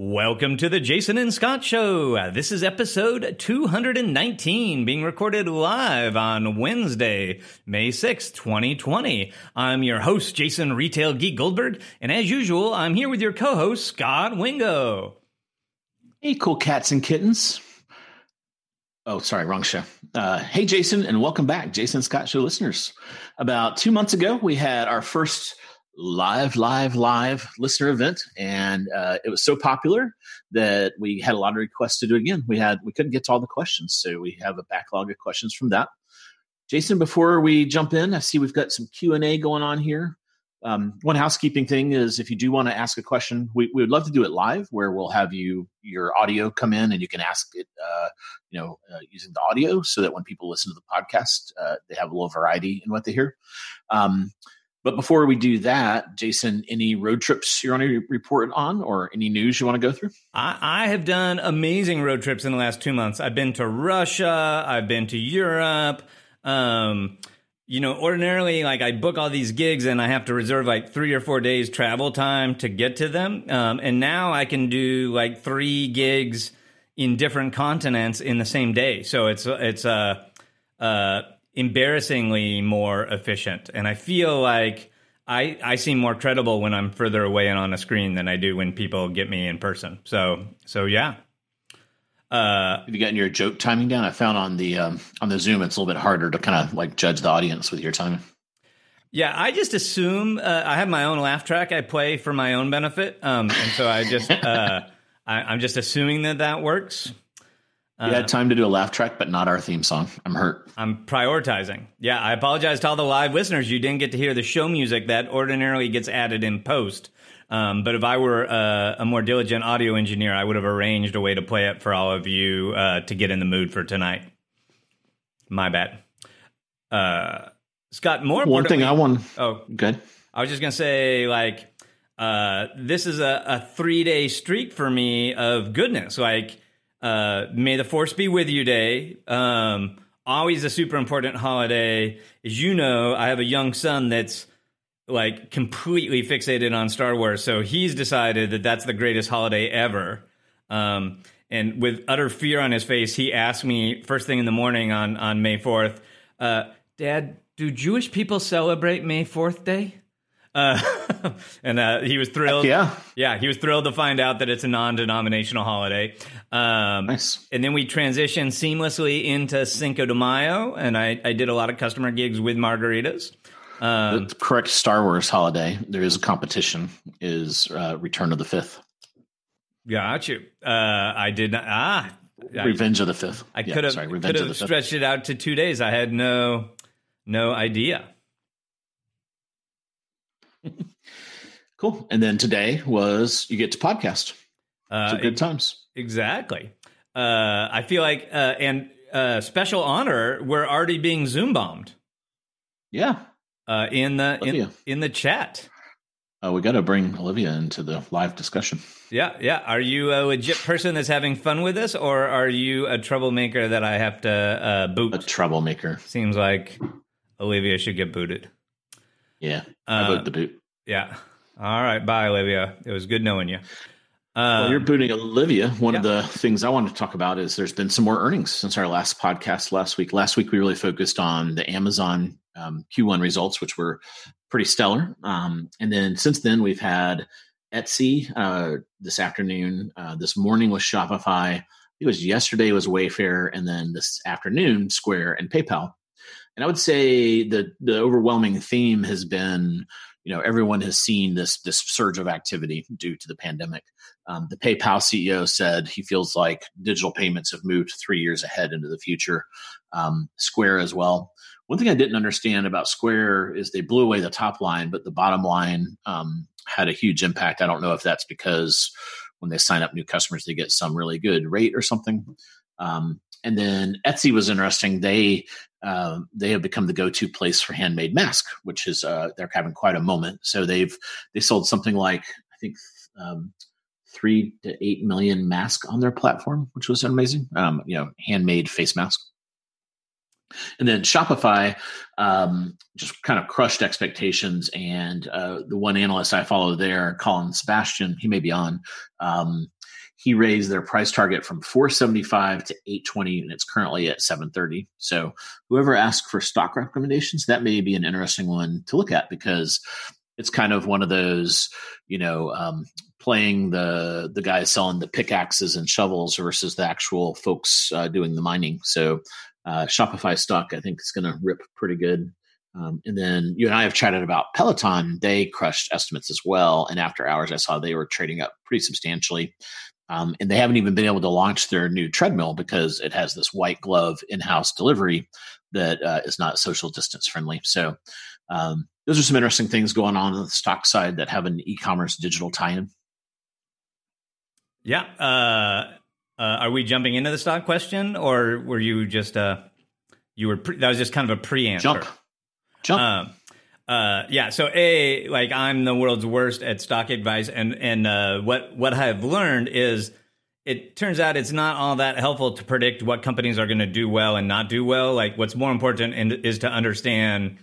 Welcome to the Jason and Scot Show. This is episode 219, being recorded live on Wednesday, May 6th, 2020. I'm your host, Jason Retail Geek Goldberg, and as usual, I'm here with your co host, Scot Wingo. Hey, cool cats and kittens. Oh, sorry, wrong show. Uh, hey, Jason, and welcome back, Jason Scot Show listeners. About two months ago, we had our first live, live, live listener event, and uh, it was so popular that we had a lot of requests to do it again. We had we couldn't get to all the questions, so we have a backlog of questions from that. Jason, before we jump in, I see we've got some Q and A going on here. Um, one housekeeping thing is if you do want to ask a question, we, we would love to do it live, where we'll have you your audio come in and you can ask it, uh, you know, uh, using the audio, so that when people listen to the podcast, uh, they have a little variety in what they hear. Um, but before we do that, Jason, any road trips you're on to report on or any news you want to go through? I, I, have done amazing road trips in the last two months. I've been to Russia, I've been to Europe. Um, you know, ordinarily, like I book all these gigs and I have to reserve like three or four days travel time to get to them. Um, and now I can do like three gigs in different continents in the same day. So it's, it's, uh, uh, embarrassingly more efficient. And I feel like I, I seem more credible when I'm further away and on a screen than I do when people get me in person. So so yeah. Uh, Have you gotten your joke timing down? I found on the um, on the Zoom it's a little bit harder to kind of like judge the audience with your timing. Yeah, I just assume uh, I have my own laugh track I play for my own benefit, um, and so I just uh, I, am just assuming that that works. You had uh, time to do a laugh track, but not our theme song. I'm hurt. I'm prioritizing. Yeah, I apologize to all the live listeners. You didn't get to hear the show music that ordinarily gets added in post. Um, but if I were uh, a more diligent audio engineer, I would have arranged a way to play it for all of you uh, to get in the mood for tonight. My bad. Uh, Scot, more one thing I want. Oh, good. I was just gonna say, like, uh, this is a, a three day streak for me of goodness. Like uh, May the Force be with you day. Um, always a super important holiday. As you know, I have a young son that's like completely fixated on Star Wars, so he's decided that that's the greatest holiday ever. Um, and with utter fear on his face, he asked me first thing in the morning on on May fourth, uh, "Dad, do Jewish people celebrate May Fourth Day?" Uh, and uh, he was thrilled. Heck yeah, yeah, he was thrilled to find out that it's a non-denominational holiday. Um, nice. And then we transitioned seamlessly into Cinco de Mayo, and I, I did a lot of customer gigs with margaritas. Um, the correct Star Wars holiday. There is a competition. Is uh, Return of the Fifth. Got you. Uh, I did not. Ah, Revenge I, of the Fifth. I could have could have stretched it out to two days. I had no no idea. Cool. And then today was you get to podcast. Uh, so good times. Exactly. Uh, I feel like, uh, and uh, special honor, we're already being Zoom bombed. Yeah. Uh, in the in, in the chat. Uh, we got to bring Olivia into the live discussion. Yeah, yeah. Are you a legit person that's having fun with this, or are you a troublemaker that I have to uh, boot? A troublemaker. Seems like Olivia should get booted. Yeah, I uh, vote the boot. Yeah. All right. Bye, Olivia. It was good knowing you. Uh, well, you're booting Olivia. One yeah. of the things I wanted to talk about is there's been some more earnings since our last podcast last week. Last week, we really focused on the Amazon um, Q1 results, which were pretty stellar. Um, and then since then, we've had Etsy uh, this afternoon. Uh, this morning was Shopify. It was yesterday was Wayfair, and then this afternoon Square and PayPal. And I would say the the overwhelming theme has been you know everyone has seen this this surge of activity due to the pandemic. Um, the PayPal CEO said he feels like digital payments have moved three years ahead into the future. Um, Square as well. One thing I didn't understand about Square is they blew away the top line, but the bottom line um, had a huge impact. I don't know if that's because when they sign up new customers, they get some really good rate or something. Um, and then Etsy was interesting. They uh, they have become the go-to place for handmade mask, which is uh, they're having quite a moment. So they've they sold something like I think um, three to eight million masks on their platform, which was amazing. Um, you know, handmade face mask. And then Shopify um, just kind of crushed expectations. And uh, the one analyst I follow there, Colin Sebastian, he may be on. He raised their price target from 475 to 820 and it's currently at 730 so whoever asked for stock recommendations that may be an interesting one to look at because it's kind of one of those you know um, playing the the guys selling the pickaxes and shovels versus the actual folks uh, doing the mining so uh, Shopify stock, I think, is going to rip pretty good. Um, and then you and I have chatted about Peloton. They crushed estimates as well. And after hours, I saw they were trading up pretty substantially. Um, and they haven't even been able to launch their new treadmill because it has this white glove in house delivery that uh, is not social distance friendly. So, um, those are some interesting things going on on the stock side that have an e commerce digital tie in. Yeah. Uh, uh, are we jumping into the stock question, or were you just uh, you were pre- that was just kind of a pre-answer? Jump, jump. Uh, yeah. So a like I'm the world's worst at stock advice, and and uh, what what I've learned is it turns out it's not all that helpful to predict what companies are going to do well and not do well. Like what's more important in, is to understand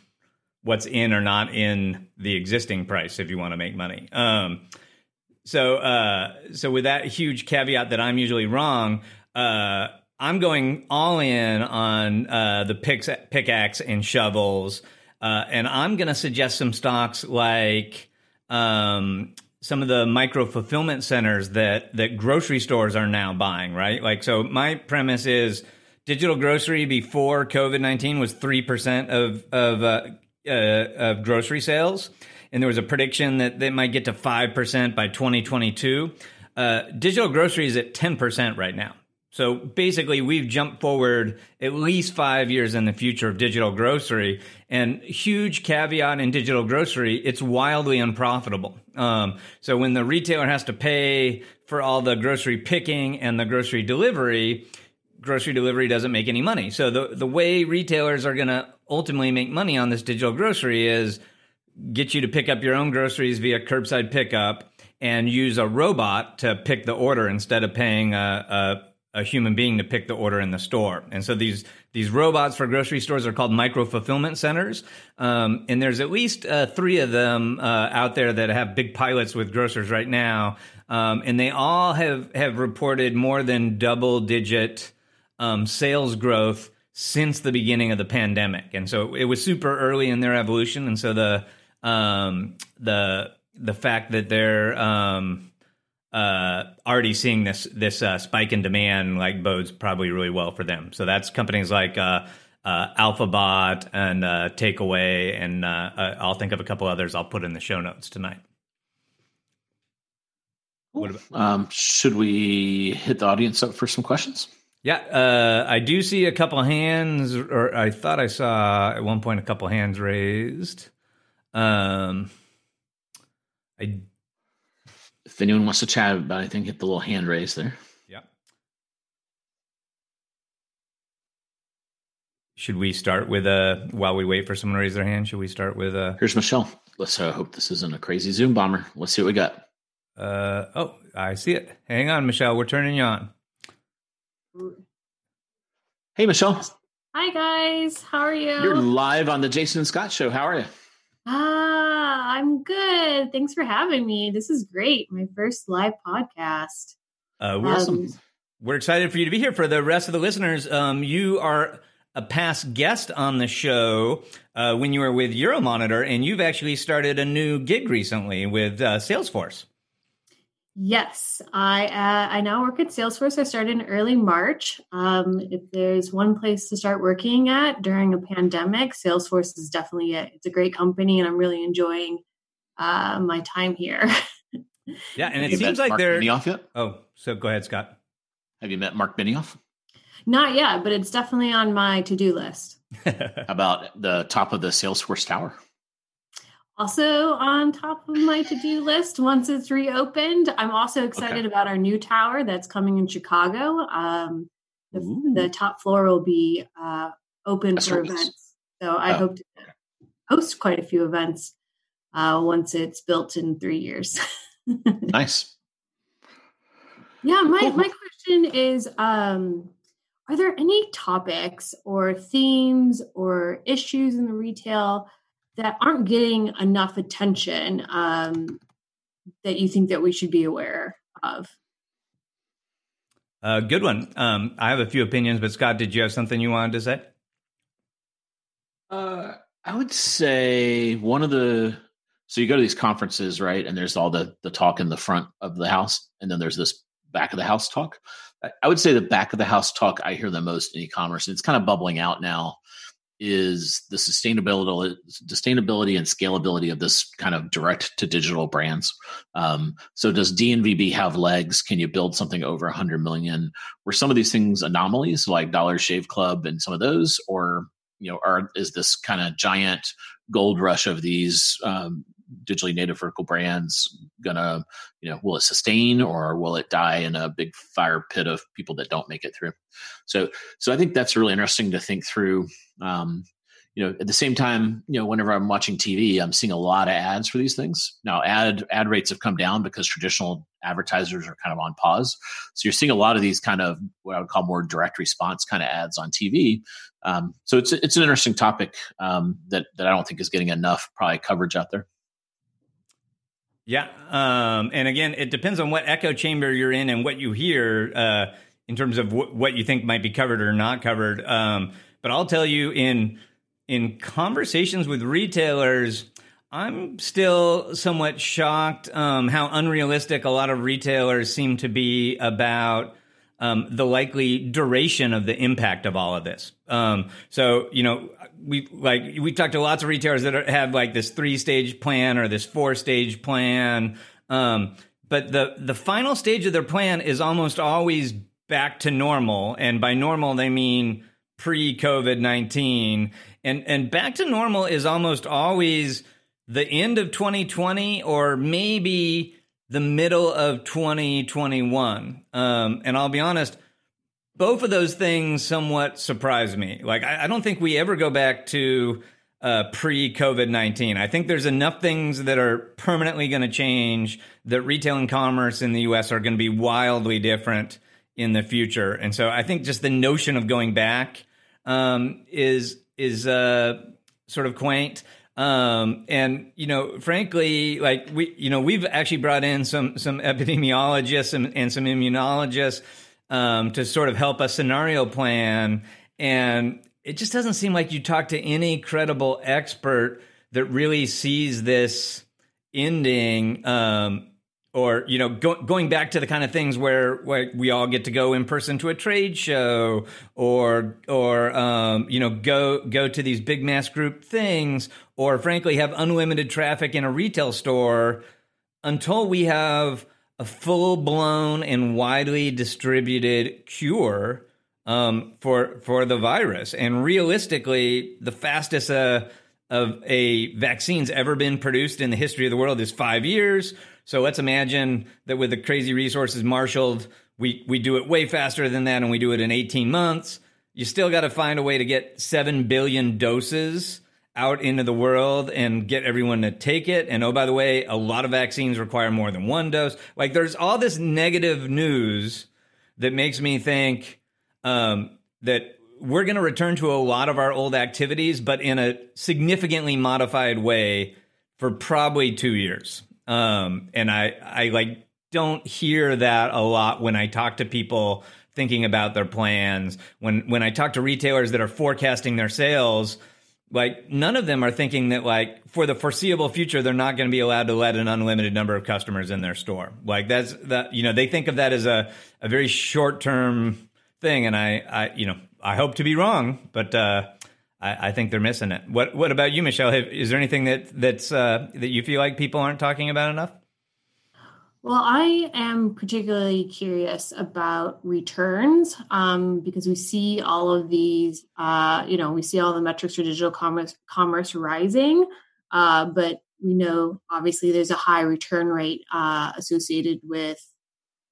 what's in or not in the existing price if you want to make money. Um, so, uh, so with that huge caveat that I'm usually wrong, uh, I'm going all in on uh, the picks, pickaxe and shovels, uh, and I'm going to suggest some stocks like um, some of the micro fulfillment centers that that grocery stores are now buying. Right, like so. My premise is digital grocery before COVID nineteen was three percent of of uh, uh, of grocery sales and there was a prediction that they might get to 5% by 2022. Uh, digital grocery is at 10% right now. So basically, we've jumped forward at least five years in the future of digital grocery. And huge caveat in digital grocery, it's wildly unprofitable. Um, so when the retailer has to pay for all the grocery picking and the grocery delivery, grocery delivery doesn't make any money. So the the way retailers are going to ultimately make money on this digital grocery is get you to pick up your own groceries via curbside pickup and use a robot to pick the order instead of paying a, a, a, human being to pick the order in the store. And so these these robots for grocery stores are called micro fulfillment centers, um, and there's at least uh, three of them uh, out there that have big pilots with grocers right now, um, and they all have have reported more than double digit um, sales growth since the beginning of the pandemic. And so it was super early in their evolution, and so the um, the the fact that they're um, uh, already seeing this this uh, spike in demand like bodes probably really well for them. So that's companies like uh, uh Alphabot and uh, Takeaway, and uh, I'll think of a couple others. I'll put in the show notes tonight. About- um, should we hit the audience up for some questions? Yeah, I do see a couple hands, or I thought I saw at one point a couple hands raised. Um, I if anyone wants to chat about anything, hit the little hand raise there. Yeah. Should we start with a while we wait for someone to raise their hand? Should we start with a? Here's Michelle. Let's uh, hope this isn't a crazy Zoom bomber. Let's see what we got. Uh oh, I see it. Hang on, Michelle. We're turning you on. Hey, Michelle. Hi guys. How are you? You're live on the Jason and Scot show. How are you? Ah, I'm good. Thanks for having me. This is great. My first live podcast. Uh, we're, um, we're excited for you to be here. For the rest of the listeners, um, you are a past guest on the show uh, when you were with Euromonitor, and you've actually started a new gig recently with uh, Salesforce. Yes, I uh, I now work at Salesforce. I started in early March. Um, if there's one place to start working at during a pandemic, Salesforce is definitely it. It's a great company, and I'm really enjoying uh, my time here. yeah, and it seems like Mark they're Benioff yet? Oh, so go ahead, Scot. Have you met Mark Benioff? Not yet, but it's definitely on my to do list. About the top of the Salesforce tower also on top of my to-do list once it's reopened i'm also excited okay. about our new tower that's coming in chicago um, the, the, top floor will be uh, open for events. So I oh. hope to host quite a few events uh, once it's built in three years. nice. Yeah, my, my question is um, Are there any topics or themes or issues in the retail that aren't getting enough attention um, that you think that we should be aware of? Uh, good one. Um, I have a few opinions, but Scot, did you have something you wanted to say? Uh, I would say one of the so you go to these conferences, right? And there's all the the talk in the front of the house, and then there's this back of the house talk. I would say the back of the house talk I hear the most in e-commerce, and it's kind of bubbling out now, is the sustainability, sustainability and scalability of this kind of direct to digital brands. Um, so, does DNVB have legs? Can you build something over 100 million? Were some of these things anomalies, like Dollar Shave Club and some of those, or you know, are is this kind of giant gold rush of these um, digitally native vertical brands gonna you know will it sustain or will it die in a big fire pit of people that don't make it through? So so i think that's really interesting to think through um, you know at the same time you know whenever i'm watching tv i'm seeing a lot of ads for these things. Now ad ad rates have come down because traditional advertisers are kind of on pause. So you're seeing a lot of these kind of what i would call more direct response kind of ads on tv um, so it's it's an interesting topic um, that that i don't think is getting enough probably coverage out there yeah. Um, and again, it depends on what echo chamber you're in and what you hear uh, in terms of what you think might be covered or not covered. Um, but I'll tell you in in conversations with retailers, I'm still somewhat shocked um, how unrealistic a lot of retailers seem to be about um, the likely duration of the impact of all of this. Um, so, you know, we like we talked to lots of retailers that are, have like this three stage plan or this four stage plan. Um, but the the final stage of their plan is almost always back to normal, and by normal they mean pre COVID nineteen, and and back to normal is almost always the end of 2020 or maybe the middle of 2021. Um, and I'll be honest, both of those things somewhat surprise me. Like, I, I don't think we ever go back to uh, pre COVID 19. I think there's enough things that are permanently going to change that retail and commerce in the US are going to be wildly different in the future. And so I think just the notion of going back um, is is uh, sort of quaint. Um, and you know, frankly, like we, you know, we've actually brought in some some epidemiologists and, and some immunologists um, to sort of help a scenario plan. And it just doesn't seem like you talk to any credible expert that really sees this ending um, or you know go, going back to the kind of things where, where we all get to go in person to a trade show or or um, you know go go to these big mass group things or frankly have unlimited traffic in a retail store until we have a full blown and widely distributed cure um, for for the virus and realistically the fastest uh, of a vaccine's ever been produced in the history of the world is five years so let's imagine that with the crazy resources marshaled, we, we do it way faster than that and we do it in 18 months. You still got to find a way to get 7 billion doses out into the world and get everyone to take it. And oh, by the way, a lot of vaccines require more than one dose. Like there's all this negative news that makes me think um, that we're going to return to a lot of our old activities, but in a significantly modified way for probably two years. Um, and I, I like don't hear that a lot when I talk to people thinking about their plans. When when I talk to retailers that are forecasting their sales, like none of them are thinking that like for the foreseeable future they're not going to be allowed to let an unlimited number of customers in their store. Like that's that you know they think of that as a a very short term thing, and I I you know I hope to be wrong, but. uh I, I, think they're missing it. What What about you, Michelle? Is there anything that that's uh, that you feel like people aren't talking about enough? Well, I am particularly curious about returns um, because we see all of these, uh, you know, we see all the metrics for digital commerce, commerce rising, uh, but we know obviously there's a high return rate uh, associated with,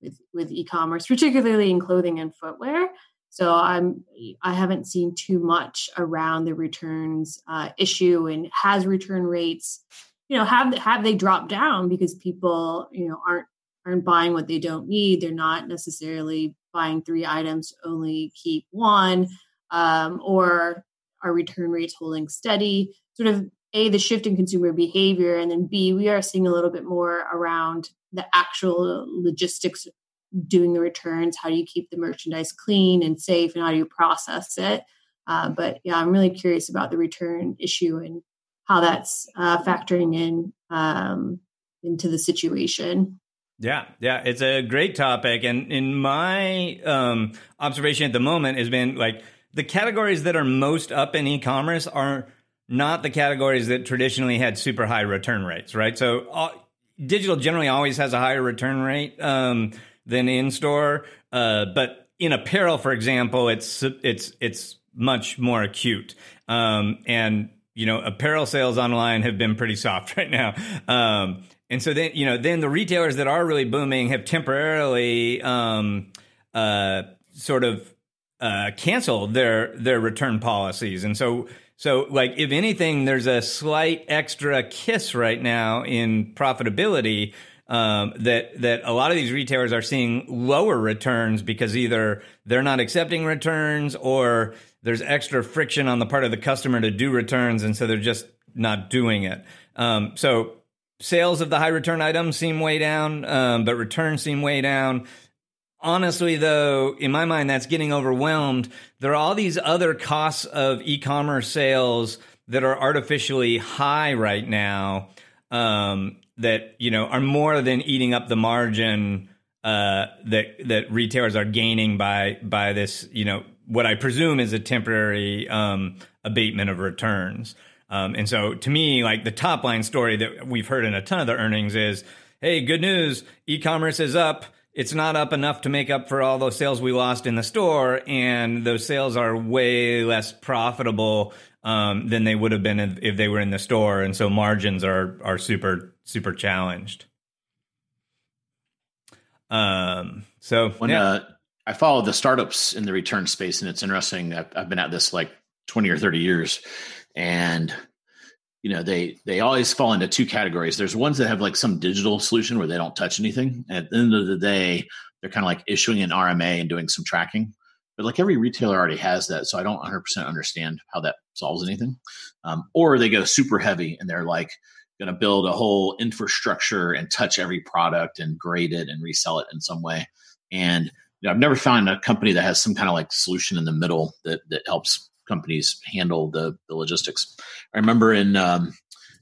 with with e-commerce, particularly in clothing and footwear. So I'm I haven't seen too much around the returns uh, issue and has return rates, you know, have have they dropped down because people you know aren't aren't buying what they don't need. They're not necessarily buying three items, only keep one, um, or are return rates holding steady? Sort of a the shift in consumer behavior, and then b we are seeing a little bit more around the actual logistics doing the returns how do you keep the merchandise clean and safe and how do you process it uh, but yeah i'm really curious about the return issue and how that's uh, factoring in um, into the situation yeah, yeah, it's a great topic, and in my um, observation at the moment has been like the categories that are most up in e-commerce are not the categories that traditionally had super high return rates, right? So uh, digital generally always has a higher return rate. Um, than in store. Uh, but in apparel, for example, it's it's it's much more acute. Um, and you know, apparel sales online have been pretty soft right now. Um, and so then you know, then the retailers that are really booming have temporarily um, uh, sort of uh, canceled their their return policies, and so. So, like, if anything, there's a slight extra kiss right now in profitability um, that that a lot of these retailers are seeing lower returns because either they're not accepting returns or there's extra friction on the part of the customer to do returns, and so they're just not doing it. Um, so sales of the high return items seem way down, um, but returns seem way down. Honestly, though, in my mind, that's getting overwhelmed. There are all these other costs of e-commerce sales that are artificially high right now. Um, that you know are more than eating up the margin uh, that that retailers are gaining by by this you know what I presume is a temporary um, abatement of returns. Um, and so to me, like the top line story that we've heard in a ton of the earnings is, hey, good news, e-commerce is up. It's not up enough to make up for all those sales we lost in the store, and those sales are way less profitable um, than they would have been if, if, they were in the store, and so margins are are super super challenged. Um, so yeah. uh, I follow the startups in the return space, and it's interesting. I've, I've been at this like twenty or thirty years, and you know they they always fall into two categories. There's ones that have like some digital solution where they don't touch anything. At the end of the day, they're kind of like issuing an RMA and doing some tracking but like every retailer already has that so i don't 100% understand how that solves anything um, or they go super heavy and they're like going to build a whole infrastructure and touch every product and grade it and resell it in some way and i've never found a company that has some kind of like solution in the middle that that helps companies handle the, the logistics. I remember in um,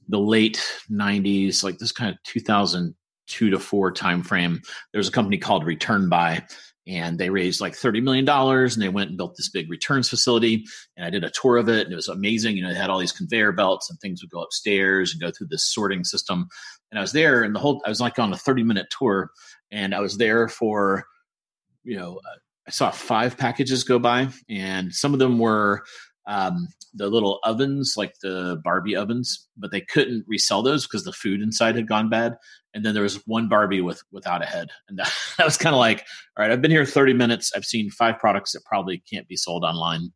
the late 90s like this kind of 2002 to 4 time frame there was a company called ReturnBuy and they raised like $30 million and they went and built this big returns facility and i did a tour of it and it was amazing. You know they had all these conveyor belts and things would go upstairs and go through this sorting system. And i was there and the whole i was like on a 30 minute tour and i was there for you know uh, i saw five packages go by and some of them were um, the little ovens, like the Barbie ovens, but they couldn't resell those because the food inside had gone bad. And then there was one Barbie with without a head, and that, that was kind of like, all right, I've been here thirty minutes. I've seen five products that probably can't be sold online.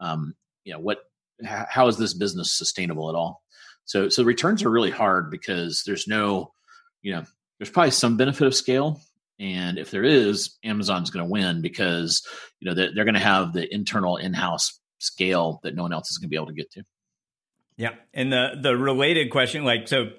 Um, you know what? how is this business sustainable at all? So, so returns are really hard because there's no, you know, there's probably some benefit of scale, and if there is, Amazon's going to win because you know they're, they're going to have the internal in-house scale that no one else is going to be able to get to. Yeah, and the the related question, like so,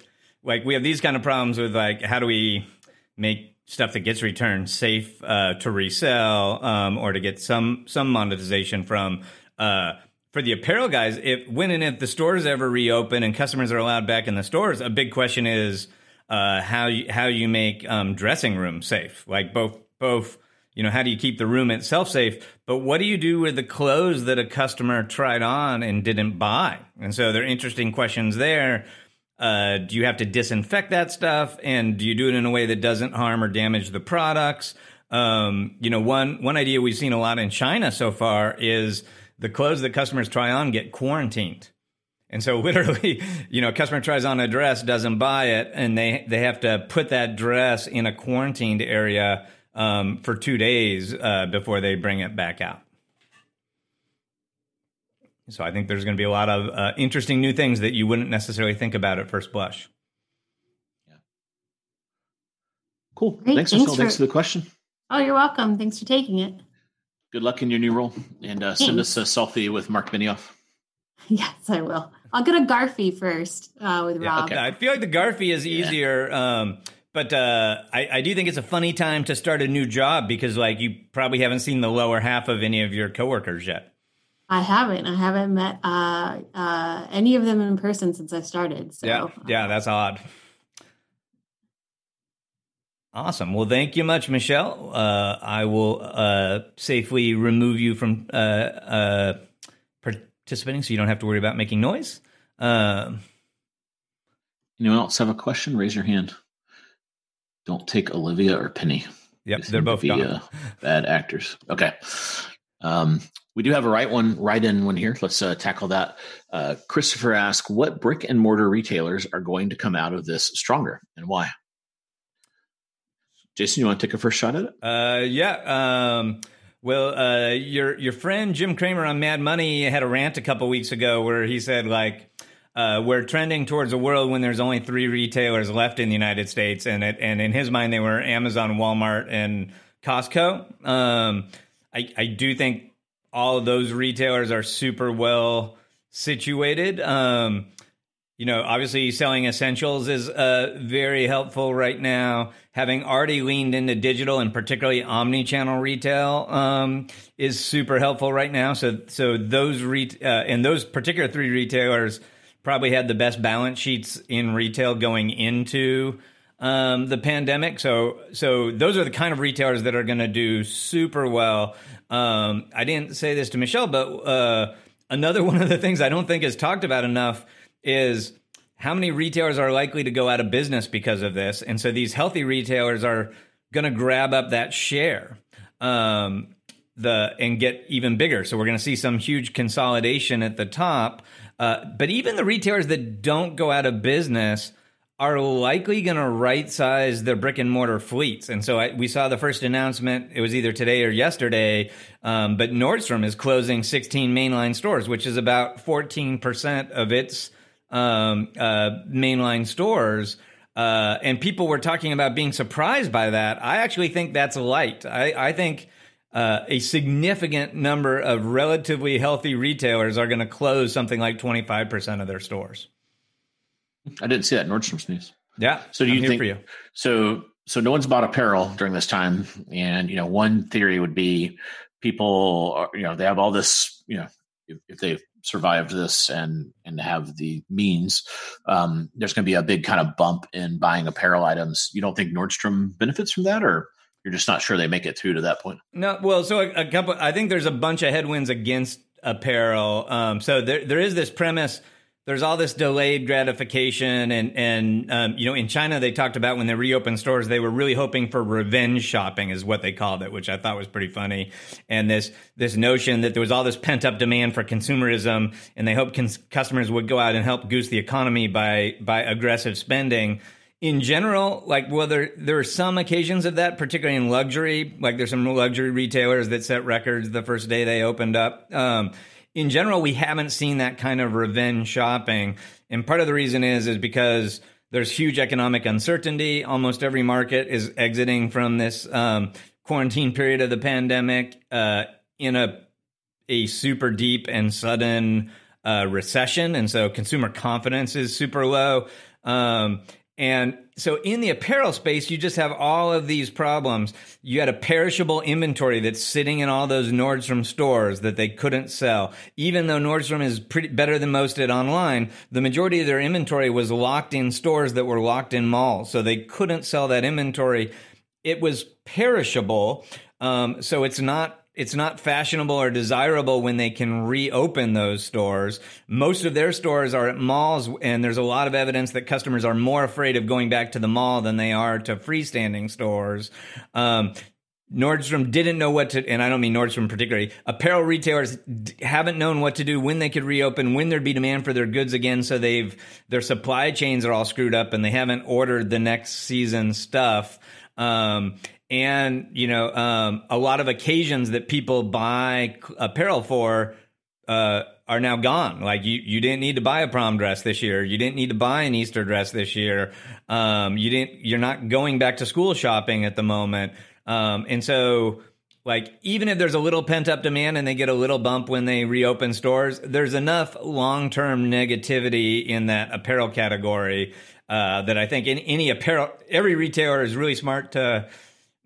like we have these kind of problems with like how do we make stuff that gets returned safe uh, to resell um, or to get some some monetization from. Uh, for the apparel guys, if when and if the stores ever reopen and customers are allowed back in the stores, a big question is uh, how you, how you make um, dressing room safe. Like both both you know, how do you keep the room itself safe? But what do you do with the clothes that a customer tried on and didn't buy? And so there are interesting questions there. Uh, do you have to disinfect that stuff? And do you do it in a way that doesn't harm or damage the products? Um, you know, one one idea we've seen a lot in China so far is the clothes that customers try on get quarantined. And so literally, you know, a customer tries on a dress, doesn't buy it, and they they have to put that dress in a quarantined area um, for two days uh, before they bring it back out. So I think there's going to be a lot of uh, interesting new things that you wouldn't necessarily think about at first blush. Yeah. Cool. Great. Thanks, Thanks, for, Thanks for the question. Oh, you're welcome. Thanks for taking it. Good luck in your new role, and uh, send us a selfie with Mark Benioff. Yes, I will. I'll get a Garfy first uh, with yeah, Rob. Okay. I feel like the Garfy is easier. Yeah. Um, but uh, I, I, do think it's a funny time to start a new job because, like, you probably haven't seen the lower half of any of your coworkers yet. I haven't. I haven't met uh, uh, any of them in person since I started. So. Yeah, yeah, that's odd. Awesome. Well, thank you much, Michelle. Uh, I will uh, safely remove you from uh, uh, participating, so you don't have to worry about making noise. Um, Anyone else have a question? Raise your hand. Don't take Olivia or Penny. Yep, they they're both be, uh, bad actors. Okay. Um, we do have a right one, right in one here. Let's uh, tackle that. Uh, Christopher asks, "What brick and mortar retailers are going to come out of this stronger, and why?" Jason, you want to take a first shot at it? Uh, yeah. Um, well, uh, your your friend Jim Cramer on Mad Money had a rant a couple weeks ago where he said like uh, we're trending towards a world when there's only three retailers left in the United States, and it, and in his mind they were Amazon, Walmart, and Costco. Um, I, I do think all of those retailers are super well situated. Um, you know, obviously selling essentials is uh, very helpful right now. Having already leaned into digital and particularly omni-channel retail um, is super helpful right now. So, so those re- uh, and those particular three retailers probably had the best balance sheets in retail going into um, the pandemic. So, so those are the kind of retailers that are going to do super well. Um, I didn't say this to Michelle, but uh, another one of the things I don't think is talked about enough is how many retailers are likely to go out of business because of this. And so these healthy retailers are going to grab up that share. Um, the and get even bigger. So we're going to see some huge consolidation at the top. Uh, but even the retailers that don't go out of business are likely going to right size their brick and mortar fleets. And so I, we saw the first announcement, it was either today or yesterday, um, but Nordstrom is closing 16 mainline stores, which is about 14% of its um, uh, mainline stores. Uh, and people were talking about being surprised by that. I actually think that's light. I, I think uh, a significant number of relatively healthy retailers are going to close something like 25% of their stores. I didn't see that Nordstrom's news. Yeah. So do I'm you think you. so so no one's bought apparel during this time and you know one theory would be people are, you know they have all this you know if, if they've survived this and and have the means um, there's going to be a big kind of bump in buying apparel items you don't think Nordstrom benefits from that or you're just not sure they make it through to that point. No, well, so a, a couple. I think there's a bunch of headwinds against apparel. Um, so there there is this premise. There's all this delayed gratification, and and um, you know, in China they talked about when they reopened stores, they were really hoping for revenge shopping, is what they called it, which I thought was pretty funny. And this this notion that there was all this pent up demand for consumerism, and they hoped cons- customers would go out and help goose the economy by by aggressive spending in general, like well, there there are some occasions of that, particularly in luxury. Like there's some luxury retailers that set records the first day they opened up. Um, in general, we haven't seen that kind of revenge shopping, and part of the reason is is because there's huge economic uncertainty. Almost every market is exiting from this um, quarantine period of the pandemic uh, in a a super deep and sudden uh, recession, and so consumer confidence is super low. Um, and so in the apparel space, you just have all of these problems. You had a perishable inventory that's sitting in all those Nordstrom stores that they couldn't sell. Even though Nordstrom is pretty better than most at online, the majority of their inventory was locked in stores that were locked in malls. So they couldn't sell that inventory. It was perishable. Um, so it's not it's not fashionable or desirable when they can reopen those stores. Most of their stores are at malls, and there's a lot of evidence that customers are more afraid of going back to the mall than they are to freestanding stores. Um, Nordstrom didn't know what to, and I don't mean Nordstrom particularly. Apparel retailers d- haven't known what to do when they could reopen, when there'd be demand for their goods again. So they've their supply chains are all screwed up, and they haven't ordered the next season stuff. Um, and you know um, a lot of occasions that people buy apparel for uh, are now gone. Like you, you didn't need to buy a prom dress this year. You didn't need to buy an Easter dress this year. Um, you didn't. You're not going back to school shopping at the moment. Um, and so, like, even if there's a little pent up demand and they get a little bump when they reopen stores, there's enough long term negativity in that apparel category uh, that I think in any apparel, every retailer is really smart to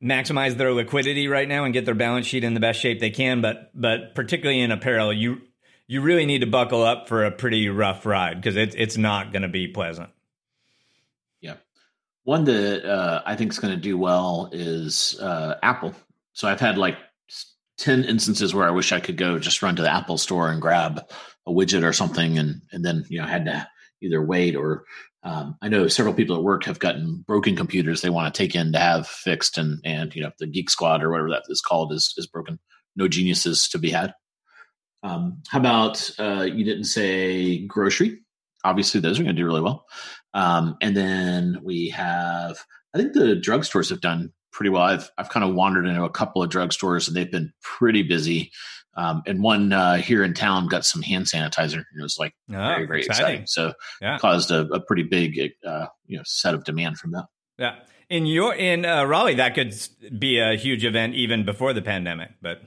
maximize their liquidity right now and get their balance sheet in the best shape they can. But but particularly in apparel, you you really need to buckle up for a pretty rough ride because it's it's not going to be pleasant. Yeah, one that uh, I think is going to do well is uh, Apple. So I've had like ten instances where I wish I could go just run to the Apple store and grab a widget or something, and and then you know had to either wait or um, I know several people at work have gotten broken computers they want to take in to have fixed, and and you know the Geek Squad or whatever that is called is is broken. No geniuses to be had. Um, how about uh, you didn't say grocery? Obviously, those are going to do really well. Um, and then we have, I think the drugstores have done pretty well. I've I've kind of wandered into a couple of drugstores and they've been pretty busy. Um, and one uh, here in town got some hand sanitizer. And It was like oh, very very exciting. exciting. So yeah. caused a, a, pretty big uh, you know set of demand from that. Yeah, in your in uh, Raleigh, that could be a huge event even before the pandemic. But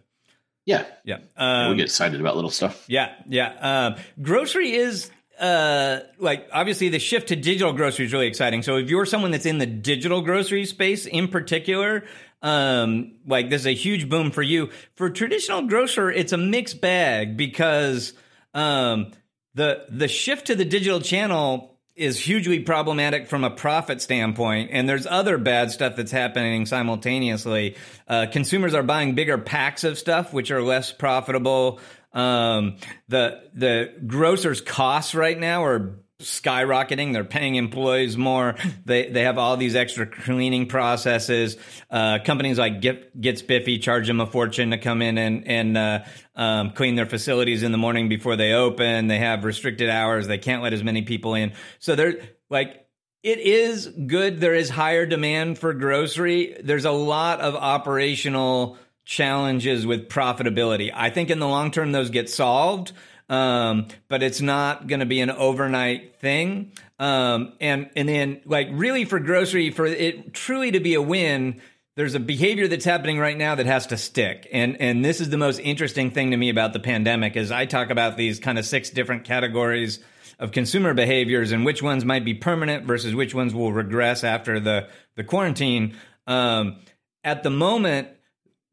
yeah, yeah, um, we get excited about little stuff. Yeah, yeah. Um, grocery is uh like obviously the shift to digital grocery is really exciting so if you're someone that's in the digital grocery space in particular um, like this is a huge boom for you. For traditional grocer, it's a mixed bag because um, the the shift to the digital channel is hugely problematic from a profit standpoint, and there's other bad stuff that's happening simultaneously. Uh, consumers are buying bigger packs of stuff, which are less profitable. Um, the the grocers' costs right now are skyrocketing. They're paying employees more. They they have all these extra cleaning processes. Uh, companies like Get, GetSpiffy charge them a fortune to come in and and uh, um, clean their facilities in the morning before they open. They have restricted hours. They can't let as many people in. So they're like. It is good. There is higher demand for grocery. There's a lot of operational challenges with profitability. I think in the long term, those get solved um, but it's not going to be an overnight thing. Um, and and then like really for grocery for it truly to be a win, there's a behavior that's happening right now that has to stick. And and this is the most interesting thing to me about the pandemic is I talk about these kind of six different categories of consumer behaviors and which ones might be permanent versus which ones will regress after the the quarantine. Um, at the moment,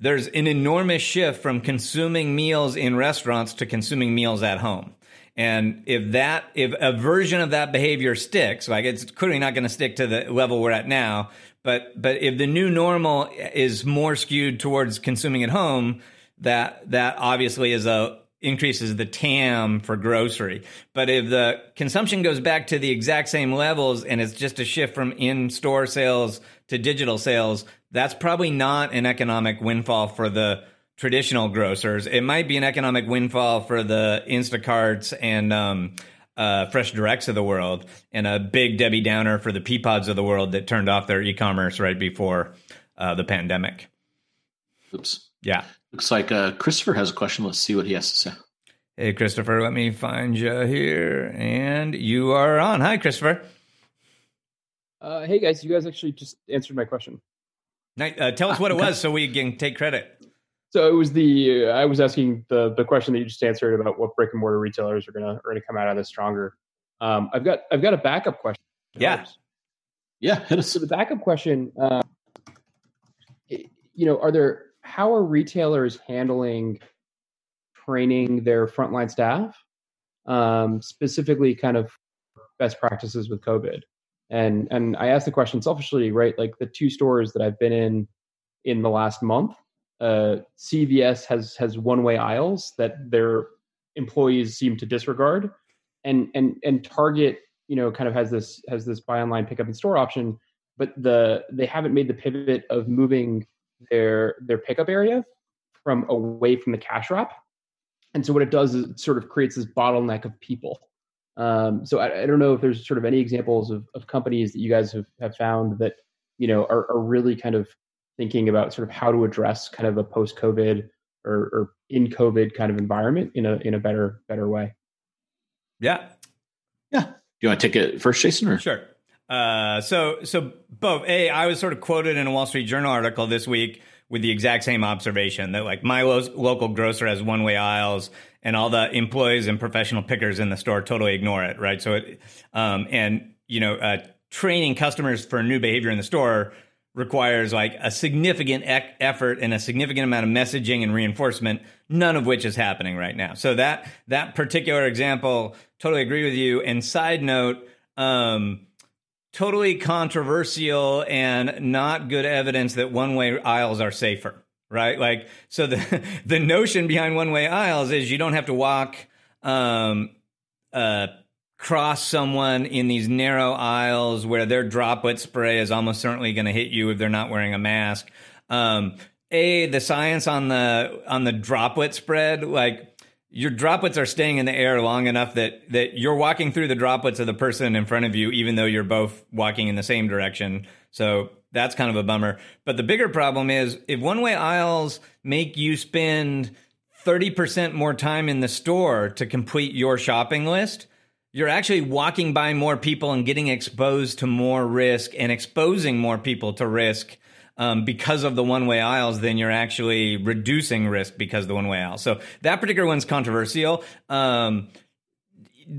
there's an enormous shift from consuming meals in restaurants to consuming meals at home. And if that, if a version of that behavior sticks, like it's clearly not going to stick to the level we're at now, but, but if the new normal is more skewed towards consuming at home, that, that obviously is a, increases the TAM for grocery. But if the consumption goes back to the exact same levels and it's just a shift from in store sales to digital sales, that's probably not an economic windfall for the traditional grocers. It might be an economic windfall for the Instacarts and um, uh, Fresh Directs of the world, and a big Debbie Downer for the Peapods of the world that turned off their e-commerce right before uh, the pandemic. Oops. Yeah. Looks like uh, Christopher has a question. Let's see what he has to say. Hey, Christopher, let me find you here. And you are on. Hi, Christopher. Uh, hey, guys. You guys actually just answered my question. Uh, tell us what it was so we can take credit. So it was the uh, I was asking the the question that you just answered about what brick and mortar retailers are gonna are gonna come out of this stronger. Um, I've got I've got a backup question. Yeah, yeah. So the backup question, uh, you know, are there how are retailers handling training their frontline staff, um, specifically kind of best practices with COVID? And and I asked the question selfishly, right? Like the two stores that I've been in in the last month, uh, CVS has has one way aisles that their employees seem to disregard, and and and Target, you know, kind of has this has this buy online pick up in store option, but the they haven't made the pivot of moving their their pickup area from away from the cash wrap. And so what it does is it sort of creates this bottleneck of people um, so I, I, don't know if there's sort of any examples of, of companies that you guys have, have found that you know are, are really kind of thinking about sort of how to address kind of a post-COVID or, or in COVID kind of environment in a in a better better way. Yeah, yeah. Do you want to take it first, Jason? Or sure. Uh, so so both. A, I was sort of quoted in a Wall Street Journal article this week with the exact same observation that like my lo- local grocer has one way aisles and all the employees and professional pickers in the store totally ignore it, right? So it, um, and you know, uh, training customers for new behavior in the store requires like a significant ec- effort and a significant amount of messaging and reinforcement none of which is happening right now so that that particular example totally agree with you and side note um, totally controversial and not good evidence that one way aisles are safer right like so the the notion behind one way aisles is you don't have to walk um, uh, cross someone in these narrow aisles where their droplet spray is almost certainly going to hit you if they're not wearing a mask. Um, a the science on the on the droplet spread, like your droplets are staying in the air long enough that that you're walking through the droplets of the person in front of you, even though you're both walking in the same direction. So that's kind of a bummer. But the bigger problem is if one way aisles make you spend 30% more time in the store to complete your shopping list, you're actually walking by more people and getting exposed to more risk and exposing more people to risk um, because of the one way aisles then you're actually reducing risk because of the one way aisle. So that particular one's controversial. Um,